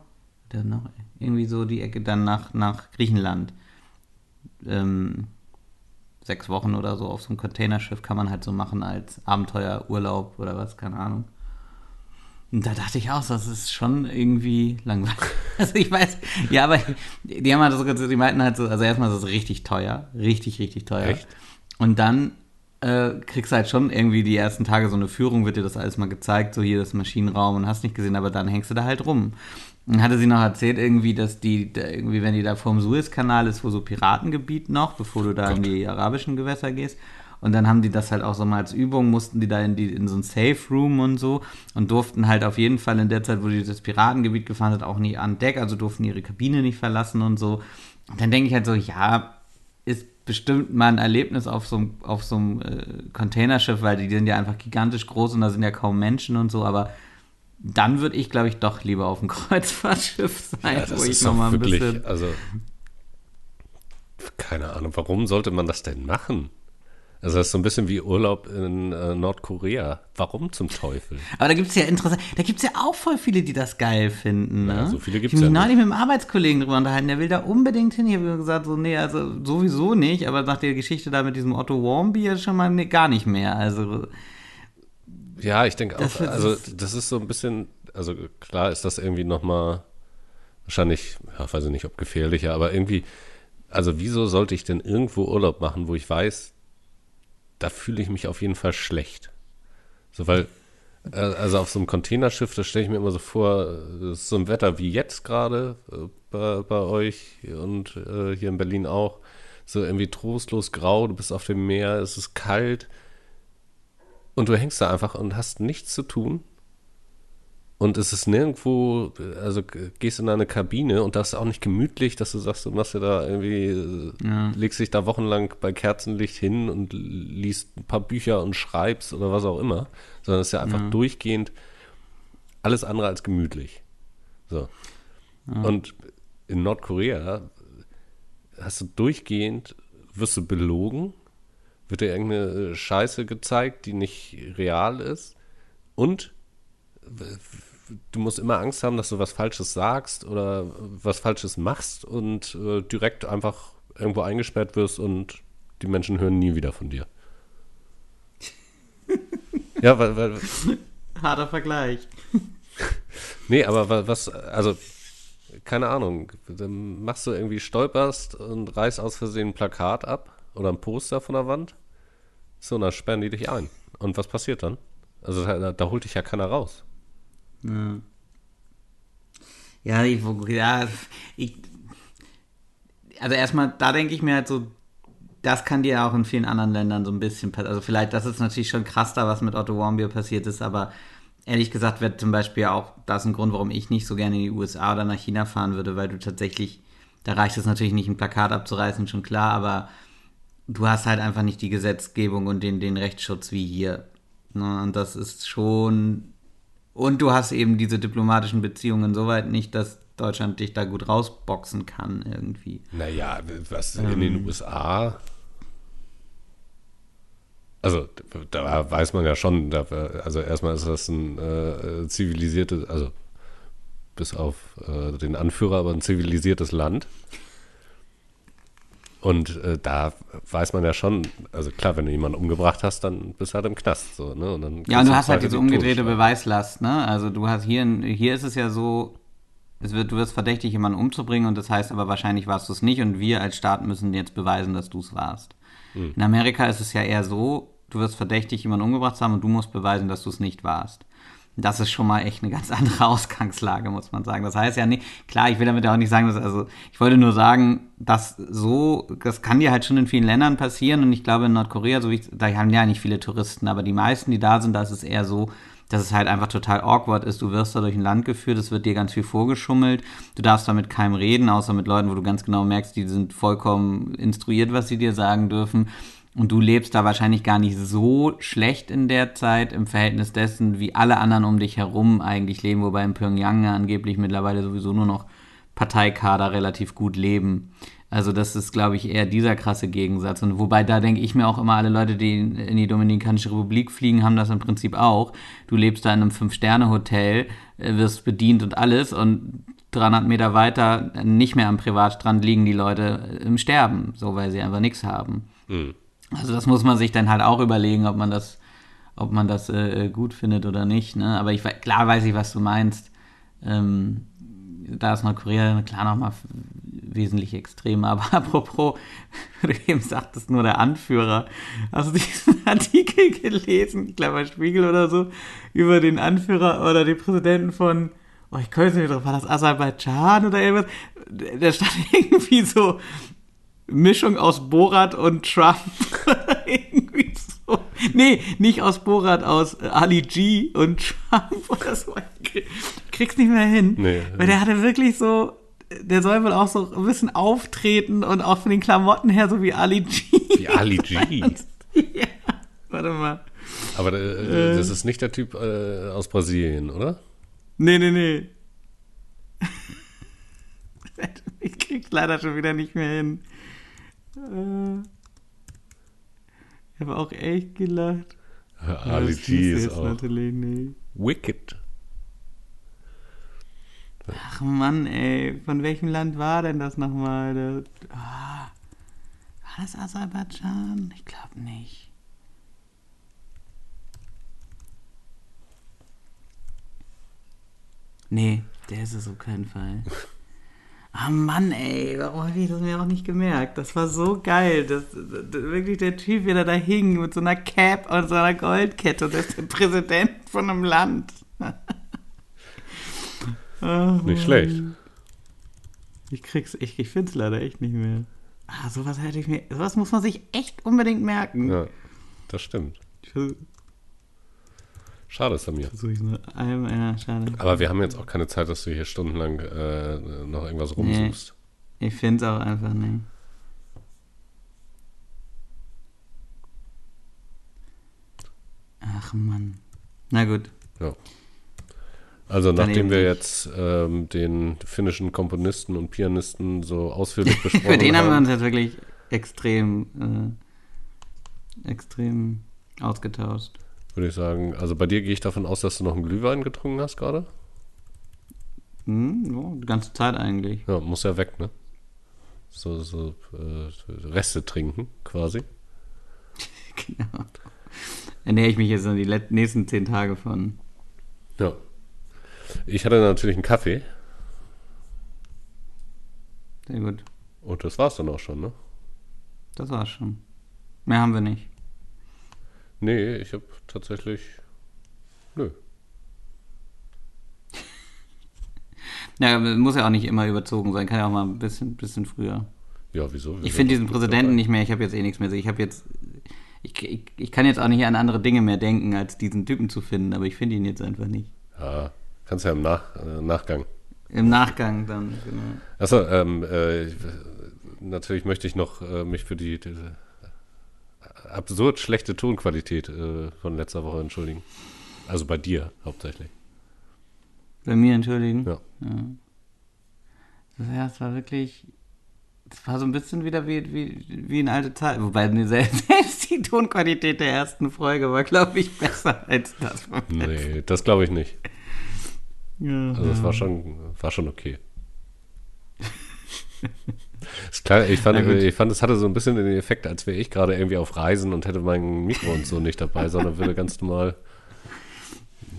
Oder noch irgendwie so die Ecke dann nach, nach Griechenland. Ähm, sechs Wochen oder so auf so einem Containerschiff kann man halt so machen als Abenteuerurlaub oder was, keine Ahnung. Und da dachte ich auch, das ist schon irgendwie langweilig. Also ich weiß, ja, aber die haben halt so, die meinten halt so, also erstmal ist es richtig teuer, richtig, richtig teuer. Echt? Und dann äh, kriegst halt schon irgendwie die ersten Tage so eine Führung, wird dir das alles mal gezeigt, so hier das Maschinenraum und hast nicht gesehen, aber dann hängst du da halt rum. Dann hatte sie noch erzählt irgendwie, dass die, irgendwie, wenn die da vorm Suezkanal ist, wo so Piratengebiet noch, bevor du da Gott. in die arabischen Gewässer gehst, und dann haben die das halt auch so mal als Übung, mussten die da in, die, in so ein Safe Room und so und durften halt auf jeden Fall in der Zeit, wo die das Piratengebiet gefahren sind, auch nicht an Deck, also durften ihre Kabine nicht verlassen und so. Und dann denke ich halt so, ja, ist bestimmt mal ein Erlebnis auf so, einem, auf so einem äh, Containerschiff, weil die sind ja einfach gigantisch groß und da sind ja kaum Menschen und so, aber dann würde ich, glaube ich, doch lieber auf dem Kreuzfahrtschiff sein, ja, wo ich nochmal ein wirklich, bisschen. Also, keine Ahnung, warum sollte man das denn machen? Also das ist so ein bisschen wie Urlaub in äh, Nordkorea. Warum zum Teufel? Aber da gibt es ja interessant, da gibt es ja auch voll viele, die das geil finden. Ne? Ja, so viele gibt es ja Ich habe mich neulich mit einem Arbeitskollegen drüber unterhalten, der will da unbedingt hin. Ich habe gesagt, so, nee, also sowieso nicht, aber nach der Geschichte da mit diesem Otto Warmbier schon mal nee, gar nicht mehr. Also Ja, ich denke auch, also das ist so ein bisschen, also klar ist das irgendwie nochmal wahrscheinlich, ja, weiß ich nicht, ob gefährlicher, aber irgendwie, also wieso sollte ich denn irgendwo Urlaub machen, wo ich weiß, da fühle ich mich auf jeden Fall schlecht. So, weil, äh, also auf so einem Containerschiff, da stelle ich mir immer so vor, äh, so ein Wetter wie jetzt gerade äh, bei, bei, euch und äh, hier in Berlin auch. So irgendwie trostlos grau, du bist auf dem Meer, es ist kalt und du hängst da einfach und hast nichts zu tun und es ist nirgendwo, also gehst in eine Kabine und das ist auch nicht gemütlich, dass du sagst, du machst ja da irgendwie, ja. legst dich da wochenlang bei Kerzenlicht hin und liest ein paar Bücher und schreibst oder was auch immer, sondern es ist ja einfach ja. durchgehend alles andere als gemütlich. So. Ja. Und in Nordkorea hast du durchgehend, wirst du belogen, wird dir irgendeine Scheiße gezeigt, die nicht real ist und du musst immer Angst haben, dass du was Falsches sagst oder was Falsches machst und äh, direkt einfach irgendwo eingesperrt wirst und die Menschen hören nie wieder von dir. ja, weil, weil. Harter Vergleich. nee, aber was, also, keine Ahnung, dann machst du irgendwie, stolperst und reißt aus Versehen ein Plakat ab oder ein Poster von der Wand. So, und dann sperren die dich ein. Und was passiert dann? Also, da, da holt dich ja keiner raus. Ja. Ja, ich, ja, ich, also erstmal, da denke ich mir halt so, das kann dir auch in vielen anderen Ländern so ein bisschen passieren. Also vielleicht, das ist natürlich schon krass da, was mit Otto Warmbier passiert ist, aber ehrlich gesagt wird zum Beispiel auch das ein Grund, warum ich nicht so gerne in die USA oder nach China fahren würde, weil du tatsächlich, da reicht es natürlich nicht, ein Plakat abzureißen, schon klar, aber du hast halt einfach nicht die Gesetzgebung und den, den Rechtsschutz wie hier. Ne? Und das ist schon und du hast eben diese diplomatischen Beziehungen soweit nicht, dass Deutschland dich da gut rausboxen kann irgendwie. Naja, was ähm, in den USA. Also, da weiß man ja schon, also erstmal ist das ein äh, zivilisiertes, also bis auf äh, den Anführer, aber ein zivilisiertes Land. Und äh, da weiß man ja schon, also klar, wenn du jemanden umgebracht hast, dann bist du halt im Knast. So, ne? und dann ja, und du hast halt diese umgedrehte Beweislast. Ne? Also du hast hier, hier ist es ja so, es wird, du wirst verdächtig, jemanden umzubringen und das heißt aber wahrscheinlich warst du es nicht und wir als Staat müssen jetzt beweisen, dass du es warst. Hm. In Amerika ist es ja eher so, du wirst verdächtig, jemanden umgebracht zu haben und du musst beweisen, dass du es nicht warst. Das ist schon mal echt eine ganz andere Ausgangslage, muss man sagen. Das heißt ja nicht, klar, ich will damit auch nicht sagen, dass, also ich wollte nur sagen, dass so, das kann dir halt schon in vielen Ländern passieren und ich glaube in Nordkorea, so wie da haben ja nicht viele Touristen, aber die meisten, die da sind, da ist es eher so, dass es halt einfach total awkward ist. Du wirst da durch ein Land geführt, es wird dir ganz viel vorgeschummelt. Du darfst da mit keinem reden, außer mit Leuten, wo du ganz genau merkst, die sind vollkommen instruiert, was sie dir sagen dürfen. Und du lebst da wahrscheinlich gar nicht so schlecht in der Zeit im Verhältnis dessen, wie alle anderen um dich herum eigentlich leben, wobei in Pyongyang angeblich mittlerweile sowieso nur noch Parteikader relativ gut leben. Also das ist, glaube ich, eher dieser krasse Gegensatz. Und wobei da denke ich mir auch immer, alle Leute, die in die Dominikanische Republik fliegen, haben das im Prinzip auch. Du lebst da in einem Fünf-Sterne-Hotel, äh, wirst bedient und alles und 300 Meter weiter, nicht mehr am Privatstrand, liegen die Leute im Sterben, so weil sie einfach nichts haben. Mhm. Also das muss man sich dann halt auch überlegen, ob man das, ob man das äh, äh gut findet oder nicht. Ne? Aber ich klar weiß ich, was du meinst. Ähm, da ist Nordkorea klar nochmal wesentlich extrem. Aber apropos, du eben sagtest, nur der Anführer. Hast du diesen Artikel gelesen, ich glaube bei Spiegel oder so, über den Anführer oder den Präsidenten von, oh, ich könnte nicht drauf, war das Aserbaidschan oder irgendwas? Der stand irgendwie so, Mischung aus Borat und Trump. Irgendwie so. Nee, nicht aus Borat, aus Ali G und Trump oder so. Ich krieg's nicht mehr hin. Nee. Weil der hatte wirklich so, der soll wohl auch so ein bisschen auftreten und auch von den Klamotten her so wie Ali G. Wie Ali G? ja, warte mal. Aber äh, das ist nicht der Typ äh, aus Brasilien, oder? Nee, nee, nee. ich krieg's leider schon wieder nicht mehr hin. Äh, ich habe auch echt gelacht. Ali G ist auch. Natürlich nicht. Wicked. Ach Mann, ey. Von welchem Land war denn das nochmal? Das, oh, war das Aserbaidschan? Ich glaube nicht. Nee, der ist es auf keinen Fall. Ah Mann, ey, warum habe ich das mir auch nicht gemerkt? Das war so geil. Das, das, wirklich der Typ, wie er da hing mit so einer Cap und so einer Goldkette. Und das ist der Präsident von einem Land. oh, nicht schlecht. Ich krieg's, ich, ich find's leider echt nicht mehr. Ah, sowas hätte ich mir. Sowas muss man sich echt unbedingt merken. Ja, das stimmt. Ich, Schade, Samir. Versuche ich nur ja, schade. Aber wir haben jetzt auch keine Zeit, dass du hier stundenlang äh, noch irgendwas rumsuchst. Nee, ich finde es auch einfach nicht. Ach Mann. Na gut. Ja. Also nachdem wir jetzt ähm, den finnischen Komponisten und Pianisten so ausführlich besprochen haben. Für den haben wir uns jetzt wirklich extrem, äh, extrem ausgetauscht würde ich sagen. Also bei dir gehe ich davon aus, dass du noch einen Glühwein getrunken hast gerade? Hm, ja, die ganze Zeit eigentlich. Ja, muss ja weg, ne? So, so äh, Reste trinken, quasi. genau. Ernähre ich mich jetzt an die nächsten zehn Tage von. Ja. Ich hatte natürlich einen Kaffee. Sehr gut. Und das war's dann auch schon, ne? Das war's schon. Mehr haben wir nicht. Nee, ich habe tatsächlich. Nö. ja, muss ja auch nicht immer überzogen sein, kann ja auch mal ein bisschen, bisschen früher. Ja, wieso? ich finde diesen Präsidenten nicht mehr, ich habe jetzt eh nichts mehr. Ich habe jetzt. Ich, ich, ich kann jetzt auch nicht an andere Dinge mehr denken, als diesen Typen zu finden, aber ich finde ihn jetzt einfach nicht. Ja, kannst ja im Nach, äh, Nachgang. Im Nachgang dann, genau. Achso, ähm, äh, natürlich möchte ich noch äh, mich für die, die absurd schlechte Tonqualität äh, von letzter Woche entschuldigen. Also bei dir hauptsächlich. Bei mir entschuldigen? Ja. ja. Das war wirklich. Das war so ein bisschen wieder wie, wie, wie in alte Zeit. Wobei selbst die Tonqualität der ersten Folge war, glaube ich, besser als das. Nee, das glaube ich nicht. Ja, also es war schon, war schon okay. Ist klar, ich fand, ich fand, es hatte so ein bisschen den Effekt, als wäre ich gerade irgendwie auf Reisen und hätte mein Mikro und so nicht dabei, sondern würde ganz normal.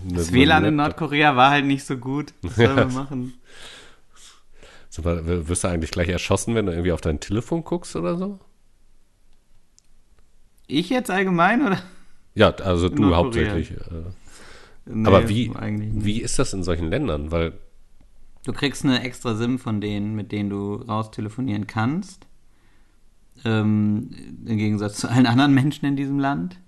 Das WLAN in Nordkorea war halt nicht so gut. Was sollen wir machen? Wirst du eigentlich gleich erschossen, wenn du irgendwie auf dein Telefon guckst oder so? Ich jetzt allgemein oder? Ja, also du hauptsächlich. Äh, Nee, Aber wie, wie ist das in solchen Ländern? Weil du kriegst eine extra SIM von denen, mit denen du raustelefonieren kannst. Ähm, Im Gegensatz zu allen anderen Menschen in diesem Land.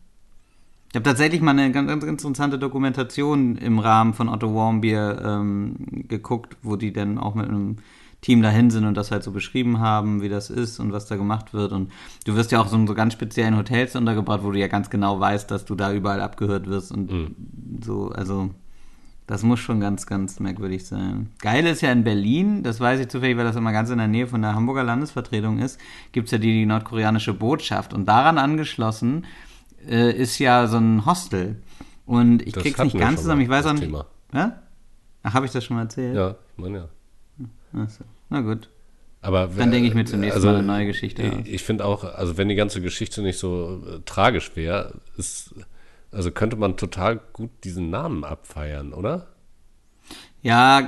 Ich habe tatsächlich mal eine ganz, ganz, interessante Dokumentation im Rahmen von Otto Warmbier ähm, geguckt, wo die dann auch mit einem Team dahin sind und das halt so beschrieben haben, wie das ist und was da gemacht wird. Und du wirst ja auch so in so ganz speziellen Hotels untergebracht, wo du ja ganz genau weißt, dass du da überall abgehört wirst und mhm. so, also das muss schon ganz, ganz merkwürdig sein. Geil ist ja in Berlin, das weiß ich zufällig, weil das immer ganz in der Nähe von der Hamburger Landesvertretung ist, gibt es ja die, die nordkoreanische Botschaft. Und daran angeschlossen äh, ist ja so ein Hostel. Und ich das krieg's nicht ganz zusammen, ich weiß auch nicht. Ja? Ach, habe ich das schon mal erzählt? Ja, ich meine ja. Achso. Na gut. Aber dann denke ich mir zunächst also, mal eine neue Geschichte aus. Ich finde auch, also wenn die ganze Geschichte nicht so äh, tragisch wäre, also könnte man total gut diesen Namen abfeiern, oder? Ja,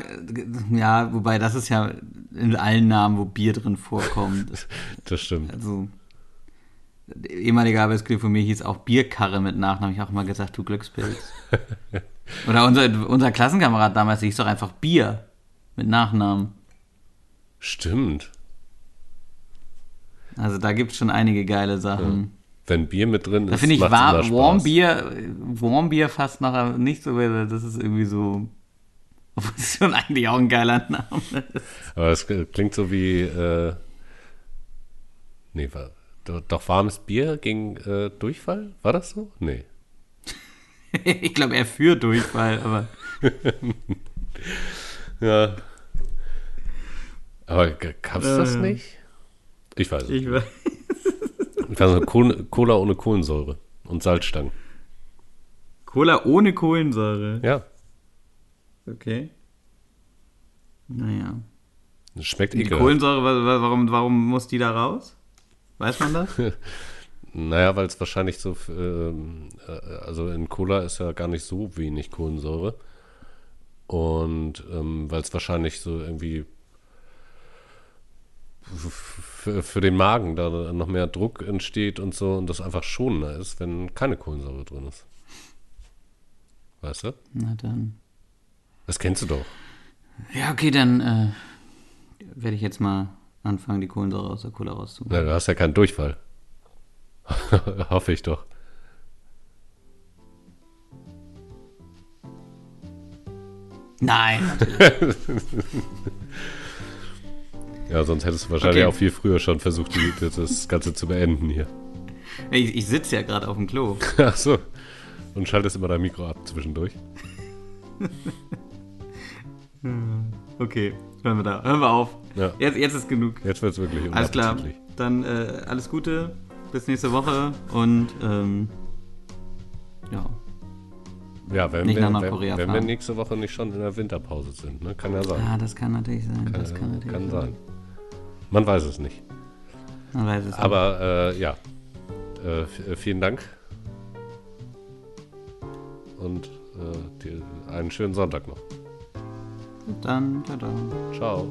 ja, wobei das ist ja in allen Namen, wo Bier drin vorkommt. das stimmt. Also ehemaliger Arbeitskollege von mir hieß auch Bierkarre mit Nachnamen. Ich auch mal gesagt, du Glückspilz. Oder unser, unser Klassenkamerad damals hieß doch einfach Bier mit Nachnamen. Stimmt. Also da gibt es schon einige geile Sachen. Wenn Bier mit drin ist, da finde ich war, Warm Bier, Warm Bier fast noch nicht so, das ist irgendwie so, das ist schon eigentlich auch ein geiler Name. Aber es klingt so wie, äh, nee, war, doch warmes Bier gegen äh, Durchfall? War das so? Nee. ich glaube, er führt Durchfall, aber. ja. Aber gab es das äh, nicht? Ich weiß es ich nicht. Ich weiß Cola ohne Kohlensäure und Salzstangen. Cola ohne Kohlensäure? Ja. Okay. Naja. Das schmeckt ekelhaft. Kohlensäure, warum, warum muss die da raus? Weiß man das? naja, weil es wahrscheinlich so, ähm, äh, also in Cola ist ja gar nicht so wenig Kohlensäure. Und ähm, weil es wahrscheinlich so irgendwie für, für den Magen da noch mehr Druck entsteht und so und das einfach schonender ist, wenn keine Kohlensäure drin ist. Weißt du? Na dann. Das kennst du doch. Ja, okay, dann äh, werde ich jetzt mal anfangen, die Kohlensäure aus der Cola rauszuholen. Ja, du hast ja keinen Durchfall. Hoffe ich doch. Nein. ja, sonst hättest du wahrscheinlich okay. auch viel früher schon versucht, die, das Ganze zu beenden hier. Ich, ich sitze ja gerade auf dem Klo. Ach so. Und schaltest immer dein Mikro ab zwischendurch. okay, hören wir da. Hören wir auf. Ja. Jetzt, jetzt ist genug. Jetzt wird es wirklich Alles klar. Dann äh, alles Gute. Bis nächste Woche. Und ähm, ja. Ja, wenn, wir, wenn, wenn wir nächste Woche nicht schon in der Winterpause sind, ne? kann ja sein. Ja, das kann natürlich sein. Kann, das kann, natürlich kann sein. sein. Man weiß es nicht. Man weiß es Aber äh, ja, äh, äh, vielen Dank. Und äh, dir einen schönen Sonntag noch. Dann, tada. Ciao.